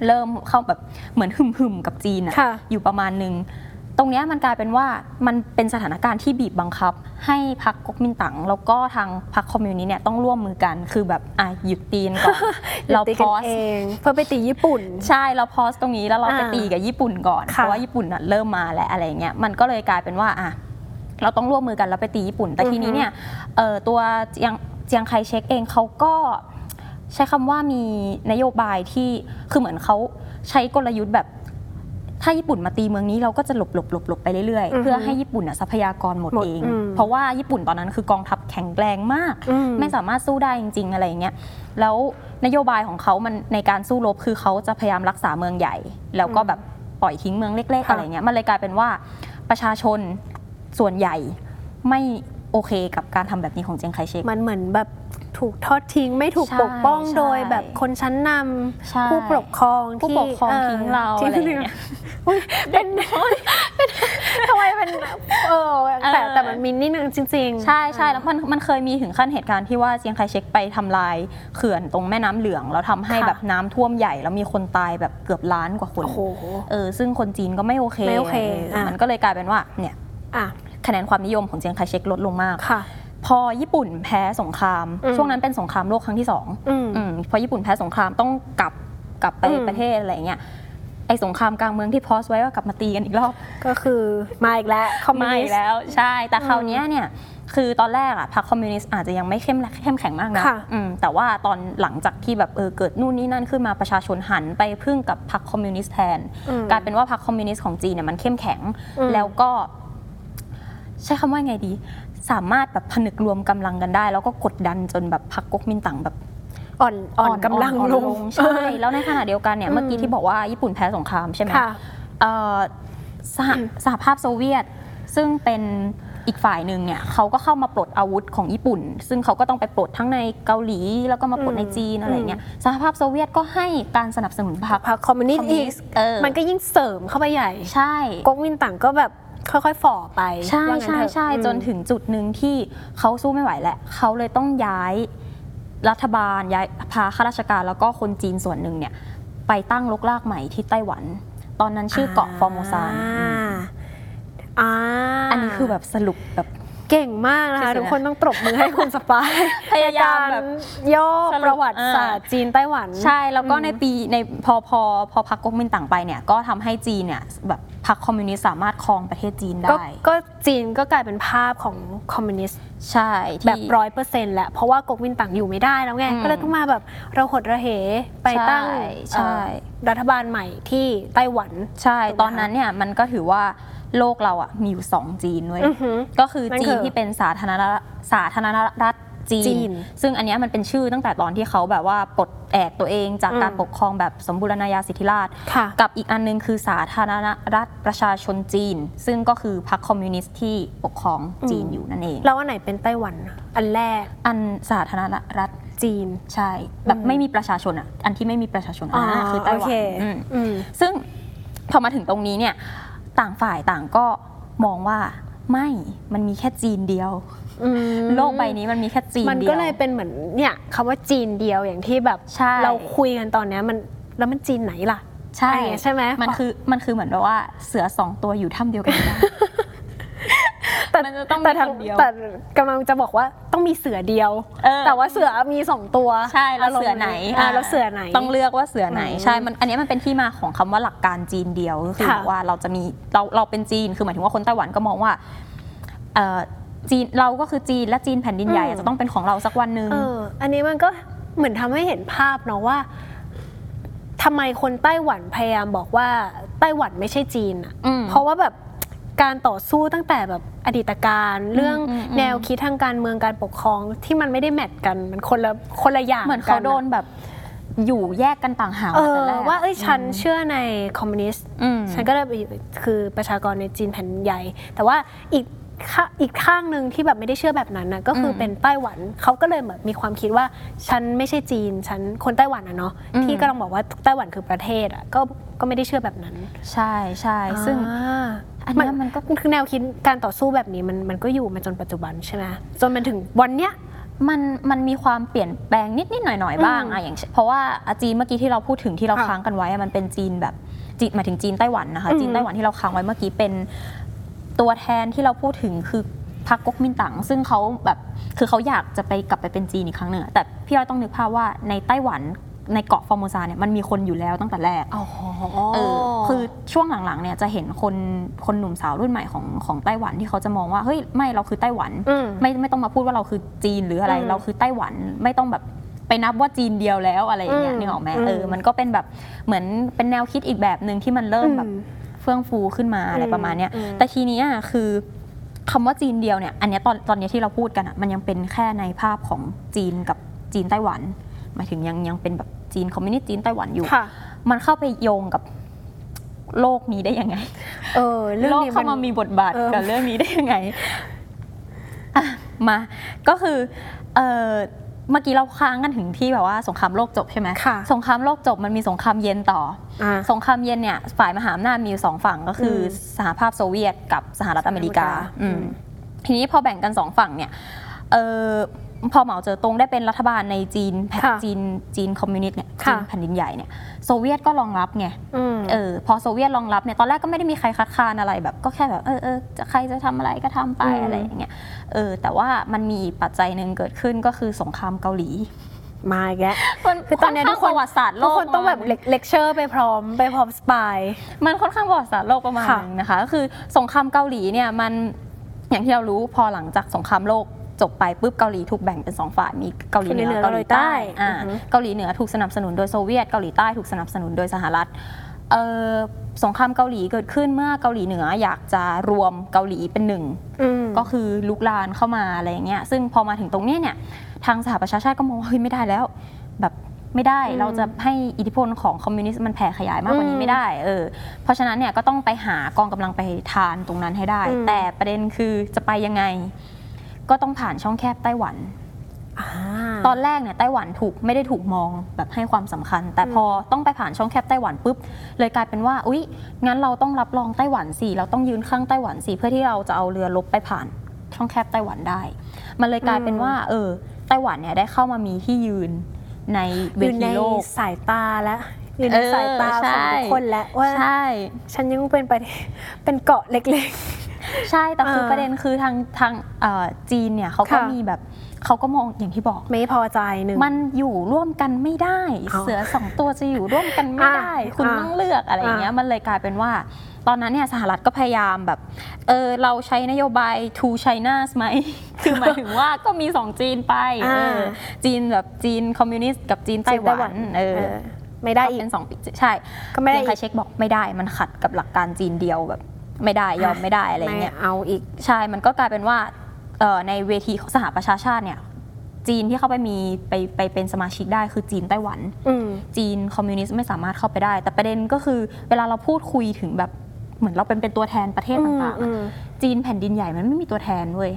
เริ่มเข้าแบบเหมือนหึมๆกับจีนอะค่ะอยู่ประมาณหนึ่งตรงเนี้ยมันกลายเป็นว่ามันเป็นสถานการณ์ที่บีบบังคับ ให้พรรคก๊กมินตั๋งแล้วก็ทางพรรคคอมมิวนิสต์เนี่ยต้องร่วมมือกันคือแบบอะหยุดตีนก่อน เราตีพกันอสเองเพื่อไปตีญี่ปุ่น ใช่เราพอสตรงนี้แล้วเราไปอ่าตีกับญี่ปุ่นก่อนค่ะเพราะว่าญี่ปุ่นน่ะเริ่มมาแล้วอะไรเงี้ยมันก็เลยกลายเป็นว่าอะ เราต้องร่วมมือกันแล้วไปตีญี่ปุ่น แต่ทีนี้เนี่ยเอ่อตัวเจียงเจียงไคเชกเองเขาก็ใช้คำว่ามีนโยบายที่คือเหมือนเขาใช้กลยุทธ์แบบถ้าญี่ปุ่นมาตีเมืองนี้เราก็จะหลบหลบหลบหลบไปเรื่อยอือฮึๆเพื่อให้ญี่ปุ่นน่ะทรัพยากรหมดหมดเองอืมเพราะว่าญี่ปุ่นตอนนั้นคือกองทัพแข็งแรงมากอืมไม่สามารถสู้ได้จริง ๆ อะไรอย่างเงี้ยแล้วนโยบายของเขามันในการสู้รบคือเขาจะพยายามรักษาเมืองใหญ่ แล้วก็แบบปล่อยทิ้งเมืองเล็กๆค่ะอะไรเงี้ยมันเลยกลายเป็นว่าประชาชน ส่วนใหญ่ไม่โอเคกับการทำแบบนี้ของเจียงไคเชก มันเหมือนแบบถูกทอดทิ้งไม่ถูกใช่ปกป้องใช่โดยแบบคนชั้นนใช่ำผู้ปกครองผู้ที่ปกครองอทิ้งเราทิ้อะไรอย่างเงี้ยอุ๊ยเป็นเป็นทำไมเป็นเออแต่เออ แต่มันมีนิดนึงจริงๆ ใช่ใช่แล้วมันมันเคยมีถึงขั้นเหตุการณ์ที่ว่าเจียงไคเชกไปทำลายเขื่อนตรงแม่น้ำเหลืองแล้วทำให้ค่ะ แบบน้ำท่วมใหญ่แล้วมีคนตายแบบเกือบล้านกว่าคน โอ้โห เออซึ่งคนจีนก็ไม่โอเคไม่โอเคออะ มันก็เลยกลายเป็นว่าเนี่ย อะคะแนนความนิยมของเจียงไคเชกลดลงมาก ค่ะ พอญี่ปุ่นแพ้สงคราม อืมช่วงนั้นเป็นสงครามโลกครั้งที่สองอืมอืมพอญี่ปุ่นแพ้สงครามต้องกลับกลับไปอืม ประเทศอะไรอย่างเงี้ยไอสงครามกลางเมืองที่ pause ไว้ก็กลับมาตีกันอีกรอบ ก็คือมาอีกแล้วคอมมิวไม่นิสต์ แล้วใช่ แต่อืมคราวเนี้ยเนี่ยคือตอนแรกอะพรรคคอมมิวนิสต์อาจจะยังไม่เข้มเข้มแข็งมากนะค่ะ อืมแต่ว่าตอนหลังจากที่แบบเออเกิดนู่นนี่นั่นขึ้นมาประชาชนหันไปพึ่งกับพรรคคอมมิวนิสต์แทน อืม กลายเป็นว่าพรรคคอมมิวนิสต์ของจีนเนี่ยมันเข้มแข็ง อืมแล้วก็ ใช้คำว่าไงดี สามารถแบบผนึกรวมกำลังกันได้ แล้วก็กดดันจนแบบพรรคก๊กมินตั๋งแบบอ่อนอ่อนกำลังอ่อนลง ใช่ แล้วในขณะเดียวกันเนี่ยอืมเมื่อกี้ที่บอกว่าญี่ปุ่นแพ้สงครามใช่ไหม ค่ะ เอ่อสหสหภาพโซเวียต ซึ่งเป็นอีกฝ่ายหนึ่งเนี่ยเขาก็เข้ามาปลดอาวุธของญี่ปุ่น ซึ่งเขาก็ต้องไปปลดทั้งในเกาหลี แล้วก็มาปลดในจีนอะไรเงี้ยสหภาพโซเวียตก็ให้การสนับสนุนพรรคพรรคคอมมิวนิสคอมต์มิวอีนิกสต์เออมันก็ยิ่งเสริมเข้าไปใหญ่ ใช่ ก๊กมินตั๋งก็แบบ ค่อยๆฝ่อไปใช่ว่างั้นใช่เถอะใช่อืมจนถึงจุดหนึ่งที่เขาสู้ไม่ไหวแล้วเขาเลยต้องย้ายรัฐบาลย้ายพาข้าราชการแล้วก็คนจีนส่วนหนึ่งเนี่ยไปตั้งรกรากใหม่ที่ไต้หวัน ตอนนั้นชื่อเกาะฟอร์โมซาอืมอ่า อันนี้คือแบบสรุปแบบ เก่งมากนะคะที่สุดทุกคนต้องปรบมือให้คุณสปายพยายามแบบในกรย่อสรุปประวัติศาสตร์จีนไต้หวัน ใช่แล้วก็อืมในปีในพอพอพอพรรคก๊กมินตั๋งไปเนี่ยก็ทำให้จีนเนี่ยแบบพรรคคอมมิวนิสต์สามารถครองประเทศจีนก็ได้ ก็จีนก็กลายเป็นภาพของคอมมิวนิสต์ใช่ที่แบบร้อยเปอร์เซ็นต์แหละเพราะว่าก๊กมินตั๋งอยู่ไม่ได้แล้วไงอืมก็เลยต้องมาแบบเราหดระเหไปตั้งใช่ใช่เอ่อรัฐบาลใหม่ที่ไต้หวัน ใช่ถูกไหมตอนนั้นเนี่ยมันก็ถือว่า โลกเราอะมีอยู่สองจีนเว้ยอือหือก็คือนั่นจีคืนอที่เป็นสาธารณรัฐสาธารณรัฐจีจีนซึ่งอันเนี้ยมันเป็นชื่อตั้งแต่ตอนที่เขาแบบว่าปลดแอกตัวเองจากอืม การปกครองแบบสมบูรณาญาสิทธิราชย์ค่ะ กับอีกอันนึงคือสาธารณรัฐประชาชนจีน ซึ่งก็คือพรรคคอมมิวนิสต์ที่ปกครองจีนอยู่นั่นเอง แล้วอันไหนเป็นไต้หวันอะอันแรกอันสาธารณรัฐจีน ใช่แบบอืม ไม่มีประชาชนอะอันที่ไม่มีประชาชนอันนั้นอะคือไต้หวัโเนอืม อืม ซึ่งพอมาถึงตรงนี้เนี่ย ต่างฝ่ายต่างก็มองว่าไม่มันมีแค่จีนเดียว อืมโลกใบนี้มันมีแค่จีนมันเดียว ก็เลยเป็นเหมือนเนี่ยคำว่าจีนเดียวอย่างที่แบบใช่ เราคุยกันตอนเนี้ยมันแล้วมันจีนไหนล่ะใช่ อะไรอย่างเงี้ยใช่ไหม มันคือมันคือเหมือนแบบว่าเสือสองตัวอยู่ถ้ำเดียวกันไม่ได้แต่ มันจะต้องมีแต่ทางคนเดียว แต่กำลังจะบอกว่าต้องมีเสือเดียว เออ แต่ว่าเสือมีสองตัวใช่แล้วเสือไหนอ่าแล้วเสือไหน ต้องเลือกว่าเสือไหนอืมใช่มันอันนี้มันเป็นที่มาของคำว่าหลักการจีนเดียวก็คือค่ะบอกว่าเราจะมีเราเราเป็นจีนคือหมายถึงว่าคนไต้หวันก็มองว่าเอ่อจีนเราก็คือจีนและจีนแผ่นดินใหญ่อืม จะต้องเป็นของเราสักวันหนึ่ง เออ อันนี้มันก็เหมือนทำให้เห็นภาพเนาะว่าทำไมคนไต้หวันพยายามบอกว่าไต้หวันไม่ใช่จีนอะอืมเพราะว่าแบบ การต่อสู้ตั้งแต่แบบอดีตการเรื่องอืมอืมแนวคิดทางการเมืองการปกครองที่มันไม่ได้แมทกันมันคนละคนละอย่างเหมือนเขากัะโดนแบบอยู่แยกกันต่างหากเอมาแต่อแรกว่าเอ้ยฉันเชื่อในคอมมิวนิสต์อืมฉันก็เลยไปอยู่คือประชากรในจีนแผ่นใหญ่ แต่ว่าอีกข้าอีกข้างหนึ่งที่แบบไม่ได้เชื่อแบบนั้นนะก็คืออมเป็นไต้หวันเขาก็เลยแบบมีความคิดว่าฉันไม่ใช่จีนฉันคนไต้หวันอะเนาะอืมที่ก็ต้องบอกว่าไต้หวันคือประเทศอะก็ก็ไม่ได้เชื่อแบบนั้น ใช่ใช่ซึ่ง อ่าอันเนี้ยมันก็คือแนวคิดการต่อสู้แบบนี้มันมันก็อยู่มาจนปัจจุบันใช่ไหมจนมันถึงวันเนี้ยมันมันมีความเปลี่ยนแปลงนิดนิดๆหน่อยหน่อยๆบ้างอืมอะอย่างเช่นเพราะว่าอะจีนเมื่อกี้ที่เราพูดถึงที่เราค่ะค้างกันไว้อะมันเป็นจีนแบบจีนหมายถึงจีนไต้หวันนะคะอืมจีนไต้หวันที่เราค้างไว้เมื่อกี้เป็นตัวแทนที่เราพูดถึงคือพรรคก๊กมินตั๋งซึ่งเขาแบบคือเขาอยากจะไปกลับไปเป็นจีนอีกครั้งหนึ่งอะแต่พี่อ้อยต้องนึกภาพว่าในไต้หวัน ในเกาะฟอร์โมซาเนี่ยมันมีคนอยู่แล้วตั้งแต่แรกอ๋อเออคือช่วงหลังๆเนี่ยจะเห็นคนคนหนุ่มสาวรุ่นใหม่ของของไต้หวันที่เขาจะมองว่าเฮ้ยไม่เราคือไต้หวันอืมไม่ไม่ต้องมาพูดว่าเราคือจีนหรืออะไรอืมเราคือไต้หวันไม่ต้องแบบไปนับว่าจีนเดียวแล้วอะไรอย่างเงี้ยอืมนึกออกไหมอืมเออมันก็เป็นแบบเหมือนเป็นแนวคิดอีกแบบหนึ่งที่มันเริ่มอืมแบบเฟื่องฟูขึ้นมาอะไรอืมประมาณเนี้ยอืมแต่ทีเนี้ยคือคำว่าจีนเดียวเนี่ยอันเนี้ยตอนตอนเนี้ยที่เราพูดกันอะมันยังเป็นแค่ในภาพของจีนกับจีนไต้หวัน หมายถึงยังยังเป็นแบบ จีนคอมมิวนิสต์จีนไต้หวันอยู่ ค่ะ มันเข้าไปโยงกับโลกนี้ได้ยังไง เออ เรื่องโลกนี้เข้ามามีบทบาทเออ กับเรื่องนี้ได้ยังไงอะมา ก็คือเออเมื่อกี้เราค้างกันถึงที่แบบว่าสงครามโลกจบใช่ไหมค่ะ สงครามโลกจบมันมีสงครามเย็นต่อ อ่า สงครามเย็นเนี่ยฝ่ายมหาอำนาจมีอยู่สองฝั่งก็คืออมสหภาพโซเวียตกับสหรัฐอเมริกาอเมริกาอืมอืมทีนี้พอแบ่งกันสองฝั่งเนี่ยเออ พอเหมาเจ๋อตุงได้เป็นรัฐบาลในจีนแผ่นค่ะจีนจีนคอมมิวนิสต์เนี่ยค่ะจีนแผ่นดินใหญ่เนี่ยโซเวียตก็รองรับไงอืม เออพอโซเวียตรองรับเนี่ยตอนแรกก็ไม่ได้มีใครคัดค้านอะไรแบบก็แค่แบบเออเออจะใครจะทำอะไรก็ทำไปอืม อะไรอย่างเงี้ยเออแต่ว่ามันมีอีกปัจจัยหนึ่งเกิดขึ้นก็คือสงครามเกาหลีมาอีกแล้ว มันคือตอนเนี้ยค่ทุกคน ประวัติศาสตร์โลทุกกคนต้องแบบประมาณ เลคเชอร์ไปพร้อมไปพร้อมสปาย มันค่อนข้างประวัติศาสตร์โลกประมาณค่ะนึงนะคะก็คือสงครามเกาหลีเนี่ยมันอย่างที่เรารู้พอหลังจากสงครามโลก จบไปปุ๊บเกาหลีถูกแบ่งเป็นสองฝ่ายมีเกาหลีเหนือเกาหลีใต้อ่าอือฮึเกาหลีเหนือถูกสนับสนุนโดยโซเวียตเกาหลีใต้ถูกสนับสนุนโดยสหรัฐเอ่อสงครามเกาหลีเกิดขึ้นเมื่อเกาหลีเหนืออยากจะรวมเกาหลีเป็นหนึ่งอืมก็คือลุกลานเข้ามาอะไรอย่างเงี้ยซึ่งพอมาถึงตรงเนี้ยเนี่ยทางสหประชาชาติก็มองว่าเฮ้ยไม่ได้แล้ว แบบไม่ได้อืมเราจะให้อิทธิพลของคอมมิวนิสต์มันแผ่ขยายมากกว่าอืนี้มไม่ได้เออเพราะฉะนั้นเนี่ยก็ต้องไปหากองกำลังไปทานตรงนั้นให้ได้อืมแต่ประเด็นคือจะไปยังไง ก็ต้องผ่านช่องแคบไต้หวันอ่าตอนแรกเนี่ยไต้หวันถูกไม่ได้ถูกมองแบบให้ความสำคัญ แต่พอต้องไปผ่านช่องแคบไต้หวันปุ๊บเลยกลายเป็นว่าอุ๊ยงั้นเราต้องรับรองไต้หวันสิเราต้องยืนข้างไต้หวันสิเพื่อที่เราจะเอาเรือลบไปผ่านช่องแคบไต้หวันได้ มันเลยกลายเป็นว่า เออไต้หวันเนี่ยได้เข้ามามีที่ยืนในเวอยู่ทีในโลกสายตาแล้วอยู่ในเออสายตาของใช่ทุกคนแล้วว่าใช่ฉันยังเป็นประเทศเป็นเกาะเล็ก ใช่แต่คือเออประเด็นคือทางทางเอ่อจีนเนี่ยเขาก็ค่ะมีแบบเขาก็มองอย่างที่บอกๆไม่พอใจหนึ่งมันอยู่ร่วมกันไม่ได้เอาเสือสองตัวจะอยู่ร่วมกันไม่ได้อะคุณอะต้องเลือกอะไรอย่างเงี้ยอะมันเลยกลายเป็นว่า ตอนนั้นเนี่ยสหรัฐก็พยายามแบบเออเราใช้นโยบาย two China ไหมคือหมายถึงว่าก็มีสองจีนไปเออจีนแบบจีนคอมมิวนิสต์กับจีนไต้หวันเออเออไม่ได้ก็อีกเป็นสองปีใช่ก็ไม่ได้ยังอีใครกเช็คบอกไม่ได้มันขัดกับหลักการจีนเดียวแบบ ไม่ได้ยอมไม่ได้อะไรอย่างเงี้ยม่เอาอีกใช่มันก็กลายเป็นว่าเอ่อในเวทีของสหประชาชาติเนี่ยจีนที่เข้าไปมีไปไปเป็นสมาชิกได้คือจีนไต้หวันอืมจีนคอมมิวนิสต์ไม่สามารถเข้าไปได้ แต่ประเด็นก็คือเวลาเราพูดคุยถึงแบบเหมือนเราเป็นเป็นตัวแทนประเทศต่างๆอือะมจีนแผ่นดินใหญ่มันไม่มีตัวแทนเว้ย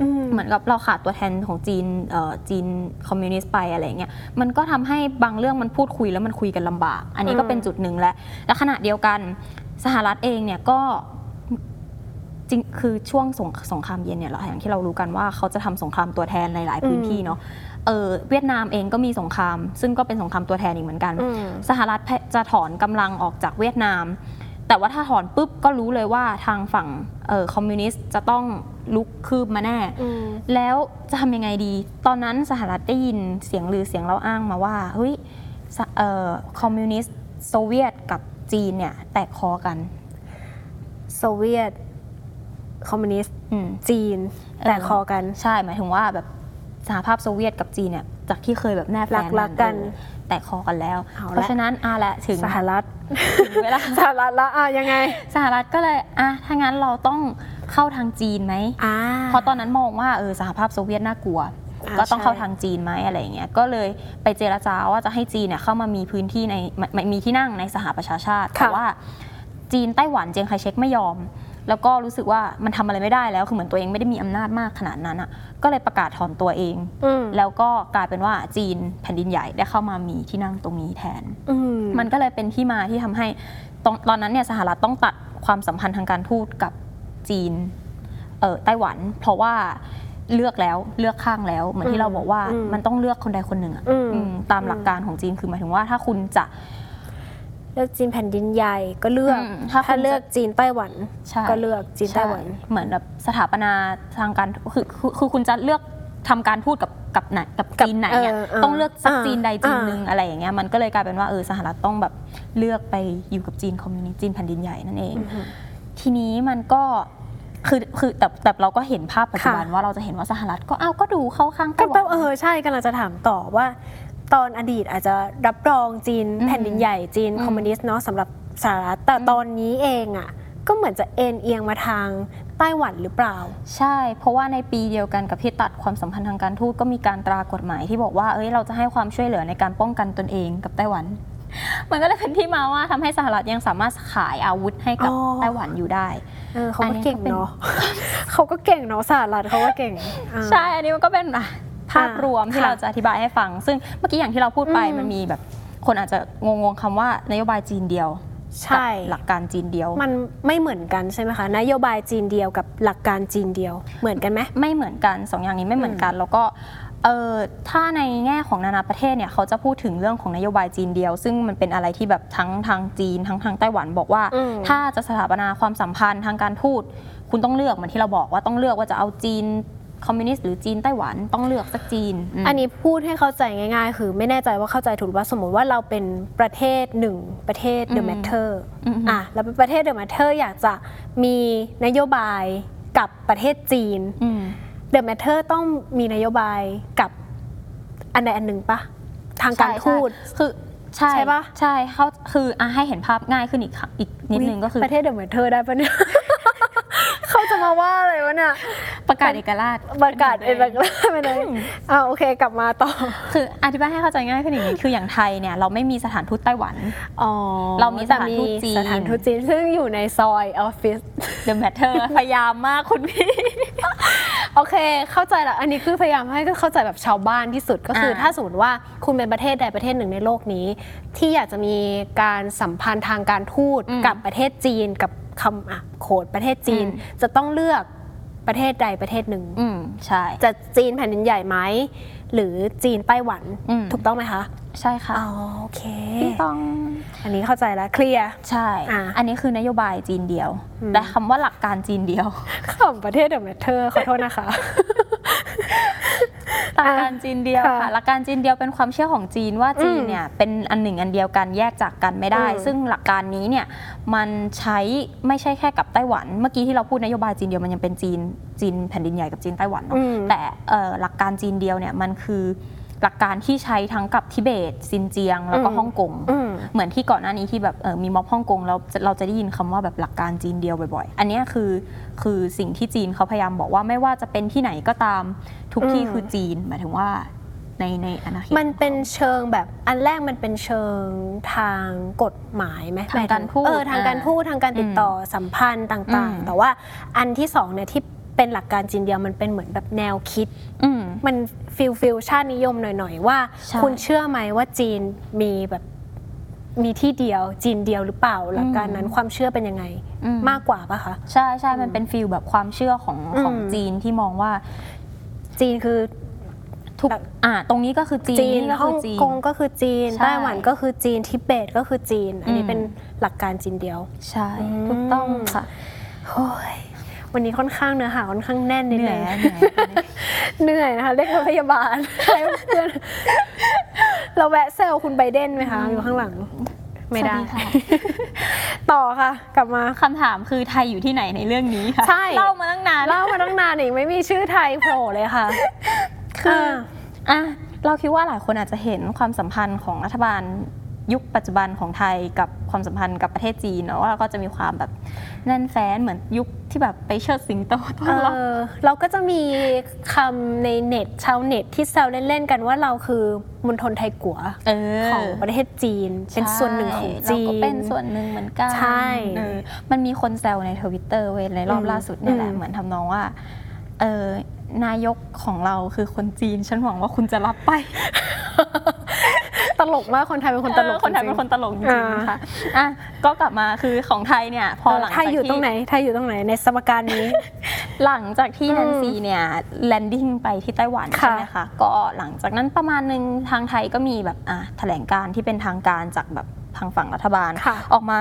อืมเหมือนกับเราขาดตัวแทนของจีนเอ่อจีนคอมมิวนิสต์ไปอะไรเงี้ยมันก็ทำให้บางเรื่องมันพูดคุยแล้วมันคุยกันลำบาก อันนี้ก็อืมเป็นจุดหนึ่งและและขณะเดียวกันสหรัฐเองเนี่ยก็ จริงคือช่วงสงสงครามเย็นเนี่ยเราอย่างที่เรารู้กันว่าเขาจะทำสงครามตัวแทนในหลายพื้นที่เนาะเออเวียดนามเองก็มีสงคราม ซึ่งก็เป็นสงครามตัวแทนอีกเหมือนกันอืมสหรัฐจะถอนกำลังออกจากเวียดนาม แต่ว่าถ้าถอนปุ๊บก็รู้เลยว่าทางฝั่งเอ่อคอมมิวนิสต์จะต้องลุกคืบมาแน่อืมแล้วจะทำยังไงดี ตอนนั้นสหรัฐได้ยินเสียงลือเสียงเล่าอ้างมาว่าเฮ้ยสเอ่อคอมมิวนิสต์โซเวียตกับจีนเนี่ยแตกคอกัน โซเวียต คอมมิวนิสต์อืมจีนแตกคอกันใช่หมายถึงว่าแบบสหภาพโซเวียตกับจีนเนี่ยจากที่เคยแบบแนบแฟนรักๆกันเออแตกคอกันแล้วเอาละเพราะฉะนั้นอะแหละถึงสหรัฐถึงเวลาสหรัฐละอะยังไง สหรัฐก็เลยอะถ้างั้นเราต้องเข้าทางจีนไหมอ่าเพราะตอนนั้นมองว่าเออสหภาพโซเวียตน่ากลัวอ่าก็ต้องใช่เข้าทางจีนไหมอะไรอย่างเงี้ยก็เลยไปเจรจาว่าจะให้จีนเนี่ยเข้ามามีพื้นที่ในมมีที่นั่งในสหประชาชาติแต่ว่าจีนไต้หวันเจียงไคเชกไม่ยอม แล้วก็รู้สึกว่ามันทำอะไรไม่ได้แล้ว คือเหมือนตัวเองไม่ได้มีอำนาจมากขนาดนั้นอะ ก็เลยประกาศถอนตัวเอง อืม แล้วก็กลายเป็นว่าจีนแผ่นดินใหญ่ได้เข้ามามีที่นั่งตรงนี้แทน อืมมันก็เลยเป็นที่มาที่ทำให้ตอนตอนนั้นเนี่ยสหรัฐต้องตัดความสัมพันธ์ทางการทูตกับจีนเออไต้หวัน เพราะว่าเลือกแล้วเลือกข้างแล้ว เหมือนอืที่มเราบอกว่าอืมมันต้องเลือกคนใดคนหนึ่งอะอืม อืมตามหลักการของจีนคือหมายถึงว่าถ้าคุณจะ เลือกจีนแผ่นดินใหญ่ก็เลือก อืมถ้าถ้าคุณจะเลือกจีนไต้หวัน ใช่ ก็เลือกจีนไต้หวัน ใช่เหมือนแบบสถาปนาทางการคือคือคือคุณจะเลือกทำการพูดกับกับไหนกับกับจีนไหนอะเออเออต้องเลือกสักอ่าจีนใดจีนอ่าหนึ่งอะไรอย่างเงี้ยมันก็เลยกลายเป็นว่าเออสหรัฐต้องแบบเลือกไปอยู่กับจีนคอมมิวนิสต์จีนแผ่นดินใหญ่นั่นเอง ทีนี้มันก็คือคือแต่แต่เราก็เห็นภาพปัจจุบันค่ะ ว่าเราจะเห็นว่าสหรัฐก็อ้าวก็ดูเข้าข้างก็ไต้หแปลวันว่าเออใช่กำลังจะถามต่อว่า ตอนอดีตอาจจะรับรองจีนอืมแผ่นดินใหญ่จีนอืมคอมมิวนิสต์เนาะสำหรับสหรัฐแต่ตอนนี้เองอะก็เหมือนจะเอ็นเอียงมาทางไต้หวันหรือเปล่า ใช่ เพราะว่าในปีเดียวกันกับที่ตัดความสัมพันธ์ทางการทูตก็มีการตรากฎหมายที่บอกว่าเอ้ยเราจะให้ความช่วยเหลือในการป้องกันตนเองกับไต้หวัน มันก็เลยเป็นที่มาว่าทำให้สหรัฐยังสามารถขายอาวุธให้กับอ๋อไต้หวันอยู่ได้เออเขาอันก็นี้เก่งก็เป็นเนาะเขาก็เก่งเนาะสหรัฐเขาก็เก่งอ่าใช่ อันนี้มันก็เป็นอะ ภาพรวมที่ค่ะเราจะอธิบายให้ฟัง ซึ่งเมื่อกี้อย่างที่เราพูดไปอืมมันมีแบบ คนอาจจะงงๆคำว่านโยบายจีนเดียวใช่กับหลักการจีนเดียว มันไม่เหมือนกันใช่ไหมคะนโยบายจีนเดียวกับหลักการจีนเดียว เหมือนกันไหมไม่เหมือนกันสองอย่างนี้ไม่เหมือนกัน แล้วก็เออถ้าในแง่ของนานาประเทศเนี่ยเขาจะพูดถึงเรื่องของนโยบายจีนเดียว ซึ่งมันเป็นอะไรที่แบบทั้งทางจีน ทั้งทางไต้หวันบอกว่าอืมถ้าจะสถาปนาความสัมพันธ์ทางการทูตคุณต้องเลือกเหมือนที่เราบอกว่าต้องเลือกว่าจะเอาจีน คอมมิวนิสต์หรือจีนไต้หวันต้องเลือกสักจีนมอันนี้พูดให้เข้าใจง่าย ๆ คือไม่แน่ใจว่าเข้าใจถูกหรือว่าสมมติว่าเราเป็นประเทศหนึ่งประเทศ The อืม Matter อืมอะเราเป็นประเทศ The Matter อยากจะมีนโยบายกับประเทศจีนอืม The Matter ต้องมีนโยบายกับอันใดอันหนึ่งปะทางการทูตใช่คือใช่ใช่ปะใช่เขาคืออะให้เห็นภาพง่ายขึ้นอีกค่ะอีกนิดนึงก็คือประเทศ The Matter ได้ปะเนี่ยเขาจะ มาว่าอะไรวะเนี่ย ประกาศเอกราชประกาศเอกราชไปเลยอ่าโอเคกลับมาต่อ คืออธิบายให้เข้าใจง่ายขึ้นอย่างนี้คืออย่างไทยเนี่ยเราไม่มีสถานทูตไต้หวันอ๋อเรามีสถานทูตจีนสถานทูตจีนซึ่งอยู่ในซอยออฟฟิศ The Matter พยายามมากคุณพี่โอเค เข้าใจละอันนี้คือพยายามให้เข้าใจแบบชาวบ้านที่สุดก็คืออ่าถ้าสมมติว่าคุณเป็นประเทศใดประเทศหนึ่งในโลกนี้ ที่อยากจะมีการสัมพันธ์ทางการทูตอืมกับประเทศจีนกับ คำอะโขดประเทศจีนอืมจะต้องเลือกประเทศใดประเทศหนึ่ง อืมใช่ จะจีนแผ่นดินใหญ่ไหม หรือจีนไต้หวัน อืม ถูกต้องไหมคะ ใช่ค่ะอ๋อโอเคพี่ต้องอันนี้เข้าใจแล้ว clear ใช่ อะ อันนี้คือนโยบายจีนเดียว อืม แต่คำว่าหลักการจีนเดียว ขำประเทศ The Matter ขอโทษนะคะ หลักการจีนเดียวค่ะค่ะหลักการจีนเดียวเป็นความเชื่อของจีนว่าจีนอืมเนี่ยเป็นอันหนึ่งอันเดียวกันแยกจากกันไม่ได้ อืมซึ่งหลักการนี้เนี่ยมันใช้ไม่ใช่แค่กับไต้หวัน เมื่อกี้ที่เราพูดนโยบายจีนเดียวมันยังเป็นจีนจีนแผ่นดินใหญ่กับจีนไต้หวันเนาะอืมแต่เอ่อหลักการจีนเดียวเนี่ยมันคือ หลักการที่ใช้ทั้งกับทิเบตซินเจียง แล้วก็อืมฮ่องกงอืมเหมือนที่ก่อนหน้านี้ที่แบบเออมีม็อบฮ่องกงแล้วจะเราจะได้ยินคำว่าแบบหลักการจีนเดียวบ่อยๆ อันเนี้ยคือคือสิ่งที่จีนเขาพยายามบอกว่าไม่ว่าจะเป็นที่ไหนก็ตามทุกที่อืมคือจีนหมายถึงว่าในในอาณาเขตมันเป็นเชิงแบบอันแรกมันเป็นเชิงทางกฎหมายไหมทางการทูตเออทางการทูตทางการติดต่ออสัมพันธ์ต่างอืมๆแต่ว่าอันที่สองเนี่ยที่ เป็นหลักการจีนเดียวมันเป็นเหมือนแบบแนวคิดอืมมัน feel feel ชาตินิยมหน่อยๆ ว่าใช่คุณเชื่อไหมว่าจีนมีแบบมีที่เดียวจีนเดียวหรือเปล่า หลักการนั้นความเชื่อเป็นยังไงอืมมากกว่าปะคะใช่ใช่มันเป็น feel แบบความเชื่อของอืมของจีนที่มองว่า จีนคือทุกอ่าตรงนี้ก็คือจีนจีนนี่ก็ฮ่คือองจีนกงก็คือจีนใช่ไต้หวันก็คือจีนทิเบตก็คือจีน อันนี้อืมเป็นหลักการจีนเดียว ใช่อืมถูกต้องค่ะโอ้ย วันนี้ค่อนข้างเนื้อหาค่อนข้างแน่นนิดเหนื่นึอยงเหนื่อยเหนื่อยนะคะเรียกรถพยาบาลให้เพื่อนเราแวะเซลคุณไบเดนไหมคะอยู่ข้างหลังไม่ได้สวัสดีค่ะต่อค่ะ กลับมาคำถามคือไทยอยู่ที่ไหนในเรื่องนี้ค่ะใช่เล่ามาตั้งนานเล่ามาตั้งนานอีกไม่มีชื่อไทยโผล่เลยค่ะ คืออ่าอะเราคิดว่าหลายคนอาจจะเห็นความสัมพันธ์ของรัฐบาล ยุคปัจจุบันของไทยกับความสัมพันธ์กับประเทศจีนเนาะว่าก็จะมีความแบบแน่นแฟ้นเหมือนยุคที่แบบไปเชิดสิงโตต้อนรับ เออเราก็จะมีคำในเน็ตชาวเน็ตที่แซวเล่น ๆ กันว่าเราคือมณฑลไทยกัวเออ ของประเทศจีน เป็นส่วนหนึ่งของจีน เราก็เป็นส่วนหนึ่งเหมือนกันใช่เออมันมีคนแซวในทวิตเตอร์เว้ยในรอบอืมล่าสุดเนี่ยแหละ อืม เหมือนทำนองว่า เออนายกของเราคือคนจีน ฉันหวังว่าคุณจะรับไป ตลกมากคนไทยเป็นคนตลกเออคนไทยจริงๆเป็นคนตลกจริงอ่าๆค่ะอะก็กลับมาคือของไทยเนี่ยพอหลังไทยจากอยู่ที่ตรงไหนไทยอยู่ตรงไหนในสมการนี้ หลังจากที่อืมแนนซีเนี่ยแลนดิ้งไปที่ไต้หวันค่ะใช่ไหมคะก็หลังจากนั้นประมาณหนึ่งทางไทยก็มีแบบอะแถลงการที่เป็นทางการจากแบบทางฝั่งรัฐบาลค่ะออกมา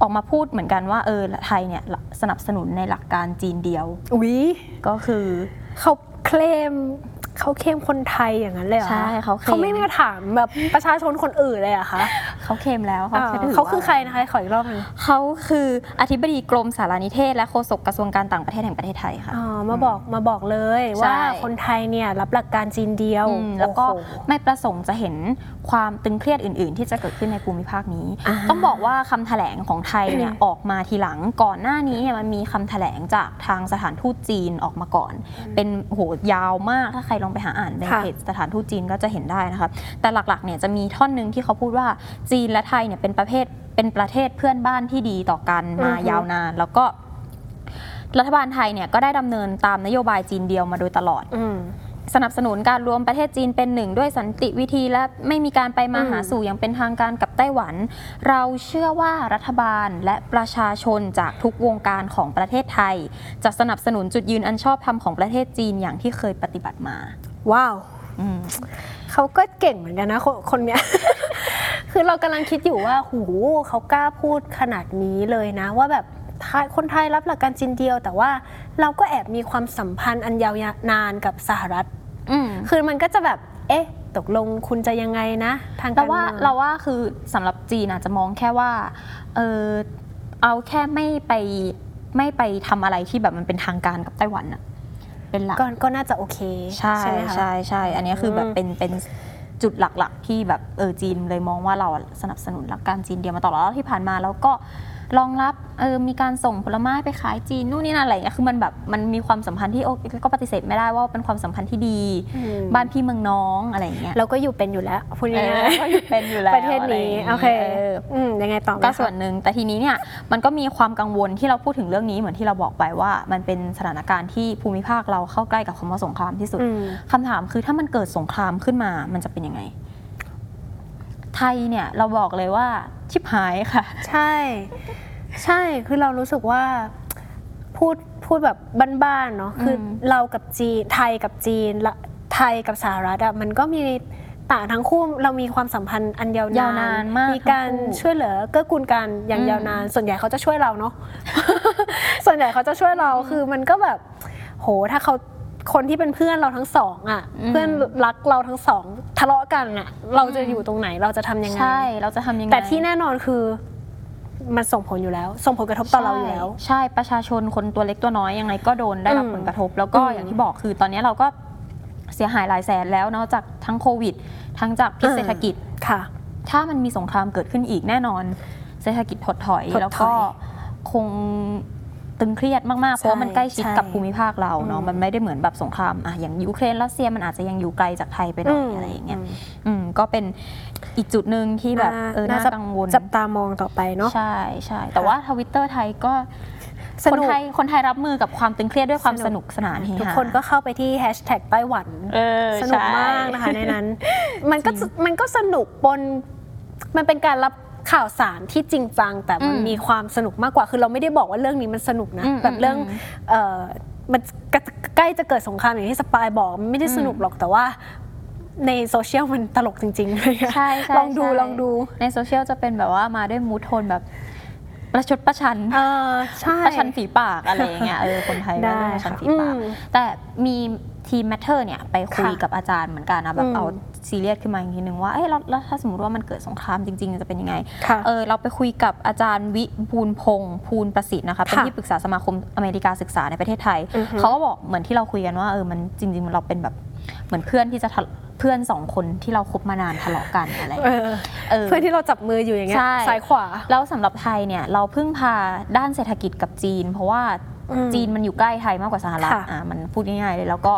ออกมาพูดเหมือนกันว่าเออไทยเนี่ยสนับสนุนในหลักการจีนเดียวอุ๊ยก็คือเขาเคลม เขาเคลมคนไทยอย่างนั้นเลยเหรอใช่เขาเคลมเขาไม่มาถามแบบประชาชนคนอื่นเลยเหรอะคะเขาเคลมแล้วอ่าถืเขาคือว่ใครนะคะขออีกรอบหนึงเขาคืออธิบดีกรมสารนิเทศ และโฆษกกระทรวงการต่างประเทศแห่งประเทศไทยค่ะอ๋อมาบอกมาบอกเลยใช่ว่าคนไทยเนี่ยรับหลักการจีนเดียวอืมแล้วก็โอ้โหไม่ประสงค์จะเห็นความตึงเครียดอื่น ๆ ที่จะเกิดขึ้นในภูมิภาคนี้อ่าต้องบอกว่าคำแถลงของไทยเนี่ยออกมาทีหลังก่อนหน้านี้เนี่ยมันมีคำแถลงจากทางสถานทูตจีนออกมาก่อน เป็นโหยาวมากถ้าใครลองไปหาอ่านในค่ะเพจสถานทูตจีนก็จะเห็นได้นะคะ แต่หลักๆเนี่ยจะมีท่อนหนึ่งที่เขาพูดว่าจีนและไทยเนี่ยเป็นประเภทเป็นประเทศเพื่อนบ้านที่ดีต่อกันมาอือฮึยาวนาน แล้วก็รัฐบาลไทยเนี่ยก็ได้ดำเนินตามนโยบายจีนเดียวมาโดยตลอดอืม สนับสนุนการรวมประเทศจีนเป็นหนึ่งด้วยสันติวิธีและไม่มีการไปมาหาสู่อย่างเป็นทางการกับไต้หวัน เราเชื่อว่ารัฐบาลและประชาชนจากทุกวงการของประเทศไทย จะสนับสนุนจุดยืนอันชอบธรรมของประเทศจีนอย่างที่เคยปฏิบัติมา ว้าวเขาก็เก่งเหมือนกันนะคนคนเนี้ย คือเรากำลังคิดอยู่ว่าหูเขากล้าพูดขนาดนี้เลยนะ ว่าแบบไทยคนไทยรับหลักการจีนเดียว แต่ว่าเราก็แอบมีความสัมพันธ์อันยาวนานกับสหรัฐ อืม คือมันก็จะแบบ เอ๊ะ ตกลงคุณจะยังไงนะ ทางกาเรารว่าเมือง เราว่าคือสำหรับจีนอาจจะมองแค่ว่าเออเอาแค่ไม่ไปไม่ไปทำอะไรที่แบบมันเป็นทางการกับไต้หวันอะเป็นหลักก็ก็น่าจะโอเคใช่ไหมคะ ใช่ใช่อันนี้คือแบบอืมเป็นเป็นจุดหลักๆ ที่แบบเออจีนเลยมองว่าเราอะสนับสนุนหลักการจีนเดียวมาตลอดแล้วที่ผ่านมาแล้วก็ รองรับเออมีการส่งผลไม้ไปขายจีนนู่นนี่นั่นอะไรอย่างเงี้ยคือมันแบบมันมีความสัมพันธ์ที่โอก็ปฏิเสธไม่ได้ว่าเป็นความสัมพันธ์ที่ดีอืมบ้านพี่เมืองน้องอะไรอย่างเงี้ยเราก็อยู่เป็นอยู่แล้วพูดเอง่าอยก็อยู่เป็นอยู่แล้วๆประเทศนี้ะไรย่างงี้โอเคออืมยังไงต่อไหมก็คะส่วนหนึ่งแต่ทีนี้เนี่ยมันก็มีความกังวลที่เราพูดถึงเรื่องนี้เหมือนที่เราบอกไปว่า มันเป็นสถานการณ์ที่ภูมิภาคเราเข้าใกล้กับคำว่าสงครามที่สุดอืมคำถามคือถ้ามันเกิดสงครามขึ้นมามันจะเป็นยังไง ไทยเนี่ยเราบอกเลยว่า ชิบหายค่ะ ใช่ ใช่คือเรารู้สึกว่าพูดพูดแบบบ้านๆเนาะคืออม เรากับจีนไทยกับจีนละไทยกับสหรัฐอะมันก็มีต่างทั้งคู่เรามีความสัมพันธ์อันยาวนานยาวนานมากการทั้งคู่ช่วยเหลือเกื้อกูลกันอย่างอืม ยาวนาน ส่วนใหญ่เขาจะช่วยเราเนาะ ส่วนใหญ่เขาจะช่วยเราคือมันก็แบบ โหถ้าเขา คนที่เป็นเพื่อนเราทั้งสองอะเพื่อนรักเราทั้งสองทะเลาะกันอะเราจะอยู่ตรงไหนเราจะทำยังไงใช่ เราจะทำยังไง แต่ที่แน่นอนคือมันส่งผลอยู่แล้ว ส่งผลกระทบต่อเราอยู่แล้ว ใช่ประชาชนคนตัวเล็กตัวน้อยยังไงก็โดนได้รับอืมผลกระทบ แล้วก็อืมอย่างที่บอกคือตอนนี้เราก็เสียหายหลายแสนแล้วเนาะจากทั้งโควิด ทั้งจากพิษเออเศรษฐกิจค่ะ ถ้ามันมีสงครามเกิดขึ้นอีกแน่นอน เศรษฐกิจถดถอยถดถอยแล้วก็คง ตึงเครียดมากๆ เพราะว่ามันใกล้ชิดใช่กับภูมิภาคเราเนาะอืมมันไม่ได้เหมือนแบบสงครามอะอย่างยูเครนรัสเซียมันอาจจะยังอยู่ไกลจากไทยไปหน่อยอะไรอย่างเงี้ยอืมก็เป็นอีกจุดหนึ่งที่แบบเออน่าจะกังวลจับตามองต่อไปเนาะใช่ใช่แต่ว่าทวิตเตอร์ไทยก็สคนนุกไทยคนไทยรับมือกับความตึงเครียดด้วยความสสนุนุกกสนานเฮทุกฮาคนก็เข้าไปที่แฮชแท็กไต้หวันเออสนุกใช่มากนะคะในนั้น มันก็มันก็สนุกบนมันเป็นการรับ ข่าวสารที่จริงจัง แต่มันอืมมีความสนุกมากกว่าคือเราไม่ได้บอกว่าเรื่องนี้มันสนุกนะอืมแบบเรื่องอืมเอ่อมันใกล้จะเกิดสงครามอย่างที่สปายบอกมันไม่ได้สนุกหรอกแต่ว่าในโซเชียลมันตลกจริงๆเลยอะใช่ใช่ลองดูใช่ลองดูในโซเชียลจะเป็นแบบว่ามาด้วย mood tone แบบประชดประชันเออใช่ประชันฝีปากอะไรอย่างเงี้ยเออคนไทยก็ได้ประชันฝีค่ะปากอืมแต่มี ทีม Matter เนี่ยไปคุยค่ะกับอาจารย์เหมือนกันนะแบอืบมเอาซีเรียสขึ้นมาอีกทีนึงว่าเอ้ยแล้วแล้วถ้าสมมติว่ามันเกิดสงครามจริง ๆ จะเป็นยังไงค่ะเออเราไปคุยกับอาจารย์วิบูลย์พงศ์ภูลประสิทธิ์นะคะเป็นค่ะที่ปรึกษาสมาคมอเมริกาศึกษาในประเทศไทยอือฮึเขาก็บอกเหมือนที่เราคุยกันว่าเออมันจริง ๆ เราเป็นแบบเหมือนเพื่อนที่จะทะเพื่อนสองคนที่เราคบมานานทะเลาะกันอะไรอย่างเอเงี้ยอเออเพื่อนที่เราจับมืออยู่อย่างเงี้ยใช่ซ้ายขวาแล้วสำหรับไทยเนี่ยเราพึ่งพาด้านเศรษฐกิจกับจีน เพราะว่าอืม จีนมันอยู่ใกล้ไทยมากกว่าสหรัฐค่ะอ่ามันพูดง่ายๆเลยแล้วก็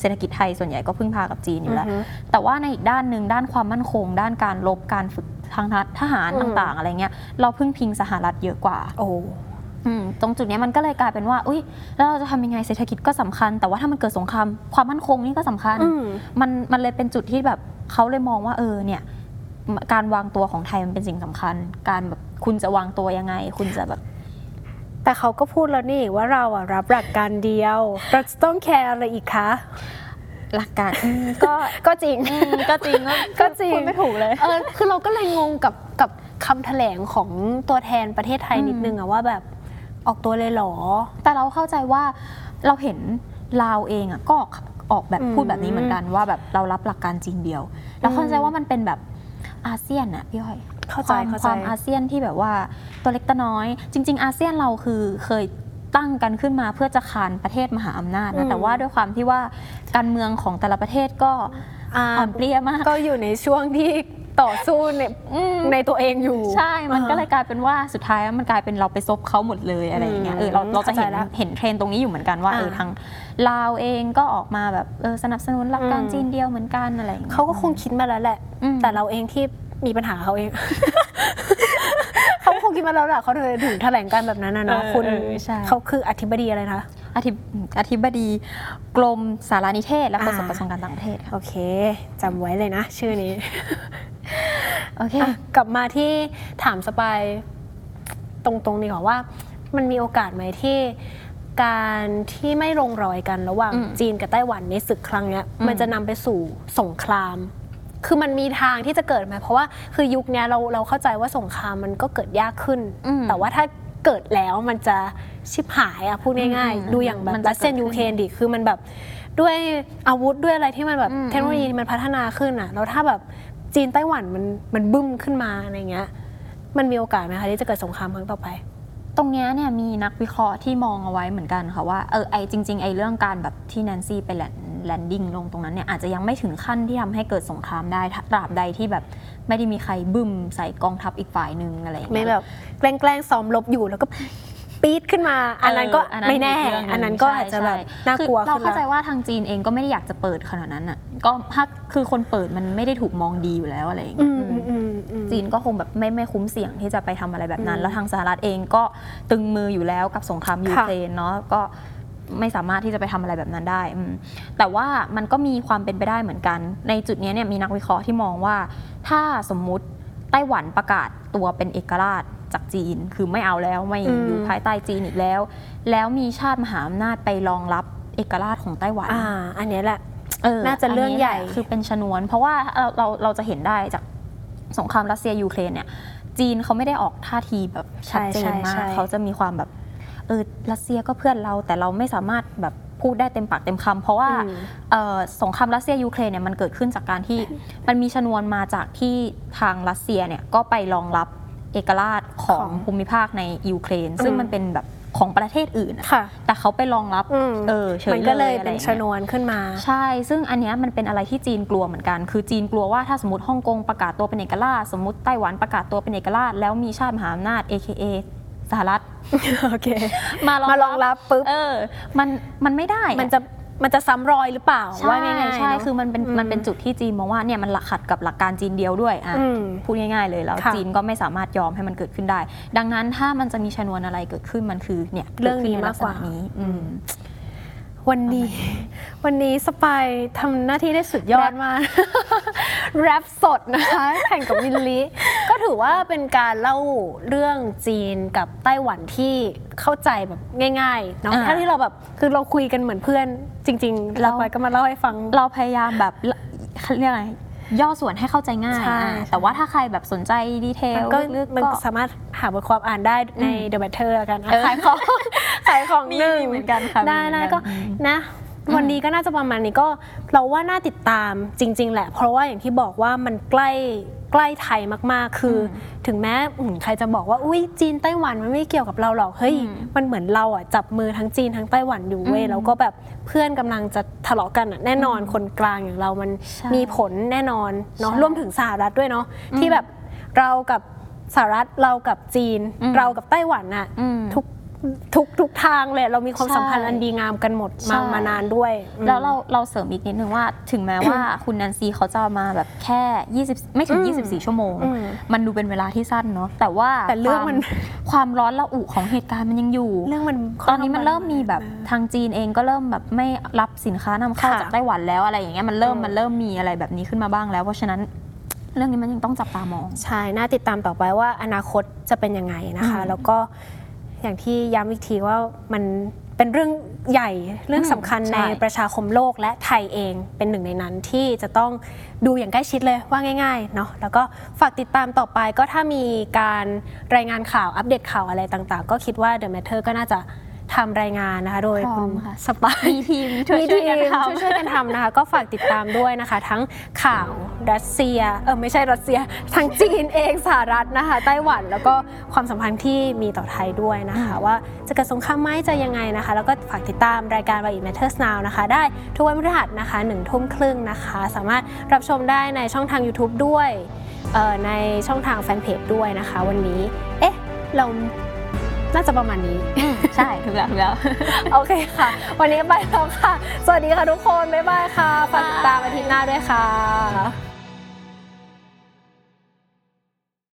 เศรษฐกิจไทยส่วนใหญ่ก็พึ่งพากับจีนอยู่แล้วอือฮึแต่ว่าในอีกด้านหนึ่งด้านความมั่นคง ด้านการรบการฝึกทางทหารอืมต่างๆ อะไรเงี้ยเราพึ่งพิงสหรัฐเยอะกว่าโอ้อืมตรงจุดเนี้ยมันก็เลยกลายเป็นว่า อุ้ยแล้วเราจะทำยังไงเศรษฐกิจก็สำคัญ แต่ว่าถ้ามันเกิดสงครามความมั่นคงนี่ก็สำคัญอืมมันมันเลยเป็นจุดที่แบบเขาเลยมองว่าเออเนี่ยการวางตัวของไทยมันเป็นสิ่งสำคัญ การแบบคุณจะวางตัวยังไง คุณจะแบบ แต่เขาก็พูดแล้วนี่ว่าเราอะรับหลักการเดียว เราจะต้องแคร์อะไรอีกคะ หลักการอืมก็ก็จริง อืมก็จริงก็จริง พูดไม่ถูกเลย เออคือเราก็เลยงงกับกับคำแถลงของตัวแทนประเทศไทยอืม นิดนึงอะว่าแบบออกตัวเลยเหรอ แต่เราเข้าใจว่าเราเห็นลาวเองอะก็ออกแบบอืมพูดแบบนี้เหมือนกันว่าแบบเรารับหลักการจีนเดียว เราเข้าใจอืมว่ามันเป็นแบบอาเซียนอะพี่อ้อย เข้าใจความเข้าใจความอาเซียนที่แบบว่าตัวเล็กตัวน้อย จริง ๆ อาเซียนเราคือเคยตั้งกันขึ้นมาเพื่อจะคานประเทศมหาอำนาจอืนะมแต่ว่าด้วยความที่ว่าการเมืองของแต่ละประเทศก็อ่าอ่อนเปรี้ยมาก ก็อยู่ในช่วงที่ต่อสู้ในอืมในตัวเองอยู่ ใช่ มันก็เลยอ่ากลายเป็นว่าสุดท้ายแล้วมันกลายเป็นเราไปซบเขาหมดเลยอะไรอย่างเงี้ยอืมเออเราเราจะเห็นเข้าใจแล้วเห็นเทรนด์ตรงนี้อยู่เหมือนกันว่าอ่าเออทางลาวเองก็ออกมาแบบเออสนับสนุนหลักการอืมจีนเดียวเหมือนกันอะไรอย่างเงี้ยเขาก็คงคิดมาแล้วแหละอืมแต่เราเองที่ มีปัญหาเขาเอง เขาคงคิดมาแล้วแหละเขาถึงถึงแถลงการแบบนั้นนะเนาะเออคุณเออใช่เขาคืออธิบดีอะไรนะอธิบอธิบดีกรมสารนิเทศ และโฆษกอ่ากระทรวงการต่างประเทศค่ะโอเคจำไว้เลยนะ ชื่อนี้ โอเคอะกลับมาที่ถามสปายตรงๆดีกว่าว่า มันมีโอกาสไหมที่การที่ไม่ลงรอยกันระหว่างอืมจีนกับไต้หวันในศึกครั้งเนี้ยอืมมันจะนำไปสู่สงคราม คือมันมีทางที่จะเกิดไหมเพราะว่าคือยุคเนี้ยเราเราเข้าใจว่าสงครามมันก็เกิดยากขึ้นอืมแต่ว่าถ้าเกิดแล้วมันจะชิบหายอะพูดง่ายอืมๆดูอย่างแบบมันจะรัสเซียนเกิดขึ้นยูเครนดิคือมันแบบด้วยอาวุธด้วยอะไรที่มันแบบอืมเทคโนโลยีมันพัฒนาขึ้นอะแล้วถ้าแบบจีนไต้หวันมันมันบึ้มขึ้นมาอะไรเงี้ย มันมีโอกาสไหมคะที่จะเกิดสงครามครั้งต่อไปตรงเนี้ยเนี่ยมีนักวิเคราะห์ที่มองเอาไว้เหมือนกันค่ะว่าเออไอจริง ๆ ไอเรื่องการแบบที่แนนซี่ไป land landing ลงตรงนั้นเนี่ยอาจจะยังไม่ถึงขั้นที่ทำให้เกิดสงครามได้ถ้าตราบใดที่แบบไม่ได้มีใครบึ้มใส่กองทัพอีกฝ่ายหนึ่งอะไรอย่างไม่เงี้ยแบบแกล้งๆซ้อมรบอยู่แล้วก็ปี๊ดขึ้นมา อันนั้นก็เออไม่แน่กเรื่องหงอันนั้นก็อาจจะแบบใช่น่ากลัวคือเราขึ้นเข้าใจละว่าทางจีนเองก็ไม่ได้อยากจะเปิดขนาดนั้นอะก็ถ้าคือคนเปิดมันไม่ได้ถูกมองดีอยู่แล้วอะไรอย่างอืเงี้ยมอือืมมอืมอืมจีนก็คงแบบไม่ไม่คุ้มเสี่ยงที่จะไปทำอะไรแบบนั้นอืมแล้วทางสหรัฐเองก็ตึงมืออยู่แล้วกับสงครามยูเครนเนาะก็ ไม่สามารถที่จะไปทำอะไรแบบนั้นได้อืมแต่ว่ามันก็มีความเป็นไปได้เหมือนกัน ในจุดเนี้ยเนี่ยมีนักวิเคราะห์ที่มองว่า ถ้าสมมุติไต้หวันประกาศตัวเป็นเอกราชจากจีน คือไม่เอาแล้วไม่อืมอยู่ภายใต้จีนอีกแล้ว แล้วมีชาติมหาอำนาจไปรองรับเอกราชของไต้หวันอ่าอันเนี้ยแหละเออน่าจะเรื่องใหญ่นนี้แคือเป็นชนวน เพราะว่าเราเราเราจะเห็นได้จากสงครามรัสเซียยูเครนเนี่ยจีนเขาไม่ได้ออกท่าทีแบบชัดเจนมาใช่กใช่เขาจะมีความแบบ เออรัสเซียก็เพื่อนเราแต่เราไม่สามารถแบบพูดได้เต็มปากเต็มคำเพราะว่าอืมเอ่อสงครามรัสเซียยูเครนเนี่ยมันเกิดขึ้นจากการที่มันมีชนวนมาจากที่ทางรัสเซียเนี่ยก็ไปรับรองเอกราชของของภูมิภาคในยูเครน ซึ่งอืมมันเป็นแบบของประเทศอื่นอะค่ะ แต่เขาไปรองรับอืมเออเฉยมันก็เลยอะเป็ไรนอย่างชงี้ยนวนขึ้นมา ใช่ ซึ่งอันเนี้ยมันเป็นอะไรที่จีนกลัวเหมือนกัน คือจีนกลัวว่าถ้าสมมติฮ่องกงประกาศตัวเป็นเอกราช สมมติไต้หวันประกาศตัวเป็นเอกราช แล้วมีชาติมหาอำนาจ AKA สหรัฐโอเคมารองมารองรับปุ๊บเออมันมันไม่ได้อมันจะมันจะซ้ำรอยหรือเปล่าใช่ว่าง่ายๆใช่เนอะคือมันเป็นอืมมันเป็นจุดที่จีนมองว่าเนี่ยมันขัดกับหลักการจีนเดียวด้วยอะอืมพูดง่ายๆเลยแล้วค่ะจีนก็ไม่สามารถยอมให้มันเกิดขึ้นได้ ดังนั้นถ้ามันจะมีชนวนอะไรเกิดขึ้นมันคือเนี่ยเรื่องนี้กิดขึ้ใมากกว่าลัษณะนี้อืม วันนี้วันวันนี้สปายทำหน้าที่ได้สุดยอดมาก แรปสดนะคะแข่งกับมิลลิก็ถือว่าเป็นการเล่าเรื่องจีนกับไต้หวันที่เข้าใจแบบง่ายๆเนาะอ่าถ้าที่เราแบบคือเราคุยกันเหมือนเพื่อนจริง ๆ เราเราไปก็มาเล่าให้ฟัง เราพยายามแบบเขาเรียกอะไร ย่อส่วนให้เข้าใจง่าย ใช่อะแต่ว่าถ้าใครแบบสนใจดีเทมัลนก็ลึกๆมันก็ สามารถหาบทความอ่านได้ใน The Matter แล้วกันอะเออขายของ ขายของมีหนึ่ง มีเหมือนกันค่ะได้มีเหมือนได้กันก็อืมนะวันนี้ก็น่าจะประมาณนี้ก็เราว่าน่าติดตามจริง ๆ แหละ เพราะว่าอย่างที่บอกว่ามันใกล้ ใกล้ไทยมากๆ คืออถึงแม้อืมใครจะบอกว่าอุ้ยจีนไต้หวันมันไม่เกี่ยวกับเราหรอกเฮ้ยอืมมันเหมือนเราอะจับมือทั้งจีนทั้งไต้หวันอยู่เว้ยอืมแล้วก็แบบเพื่อนกำลังจะทะเลาะกันอะแน่นอนคนกลางอย่างเรามันใช่มีผลแน่นอนเนาะใช่รวมถึงสหรัฐด้วยเนาะที่แบบเรากับสหรัฐเรากับจีนอืมเรากับไต้หวันน่ะอืมทุก ทุกทุกทางเลยเรามีความใช่สัมพันธ์อันดีงามกันหมดใช่ มามานานด้วยอืม แล้วเราเราเสริมอีกนิดนึงว่า ถึงแม้ว่า คุณแนนซีเขาจะมาแบบแค่ 20 ไม่ถึง อืม24 ชั่วโมง อืมมันดูเป็นเวลาที่สั้นเนาะแต่ว่าแต่เรื่องมัน ความความร้อนระอุของเหตุการณ์มันยังอยู่ เรื่องมันตอนนี้มันเริ่มมีแบบทางจีนเองก็เริ่มแบบไม่รับสินค้านำเข้าค่ะจากไต้หวันแล้วอะไรอย่างเงี้ยมันเริ่มอืม มันเริ่มมีอะไรแบบนี้ขึ้นมาบ้างแล้ว เพราะฉะนั้นเรื่องนี้มันยังต้องจับตามอง ใช่ น่าติดตามต่อไปว่าอนาคตจะเป็นยังไงนะคะ อืมแล้วก็ อย่างที่ย้ำอีกทีว่ามันเป็นเรื่องใหญ่เรื่องอืมสำคัญใช่ในประชาคมโลกและไทยเองเป็นหนึ่งในนั้นที่จะต้องดูอย่างใกล้ชิดเลยว่าง่ายๆเนาะแล้วก็ฝากติดตามต่อไปก็ถ้ามีการรายงานข่าวอัปเดตข่าวอะไรต่างๆ ก็คิดว่า The Matter ก็น่าจะ ทำรายงานนะคะ โดยพร้อคุมณค่ะ สปาย มีทีมช่วยมีช่ทีวยกันมทำช่วยๆกันทำนะคะ ก็ฝากติดตามด้วยนะคะ ทั้งข่าวรัสเซียเออไม่ใช่รัสเซียทั้งจีนเองสหรัฐนะคะ ไต้หวันแล้วก็ความสัมพันธ์ที่มีต่อไทยด้วยนะคะ ว่าจะเกิดสงครามไหมจะยังไงนะคะ แล้วก็ฝากติดตามรายการ Why It Matters Now นะคะ ได้ทุกวันพฤหัสนะคะหนึ่งทุ่มครึ่งนะคะ สามารถรับชมได้ในช่องทาง YouTube ด้วยเอ่อในช่องทางแฟนเพจด้วยนะคะ วันนี้ เอ๊ะเราน่าจะประมาณนี้ ใช่ถูกแล้วถูกแล้ว โอเคค่ะ วันนี้ไปแล้วค่ะ สวัสดีค่ะทุกคน บ๊ายบายค่ะฝากติดตามอาทิตย์หน้าด้วยค่ะ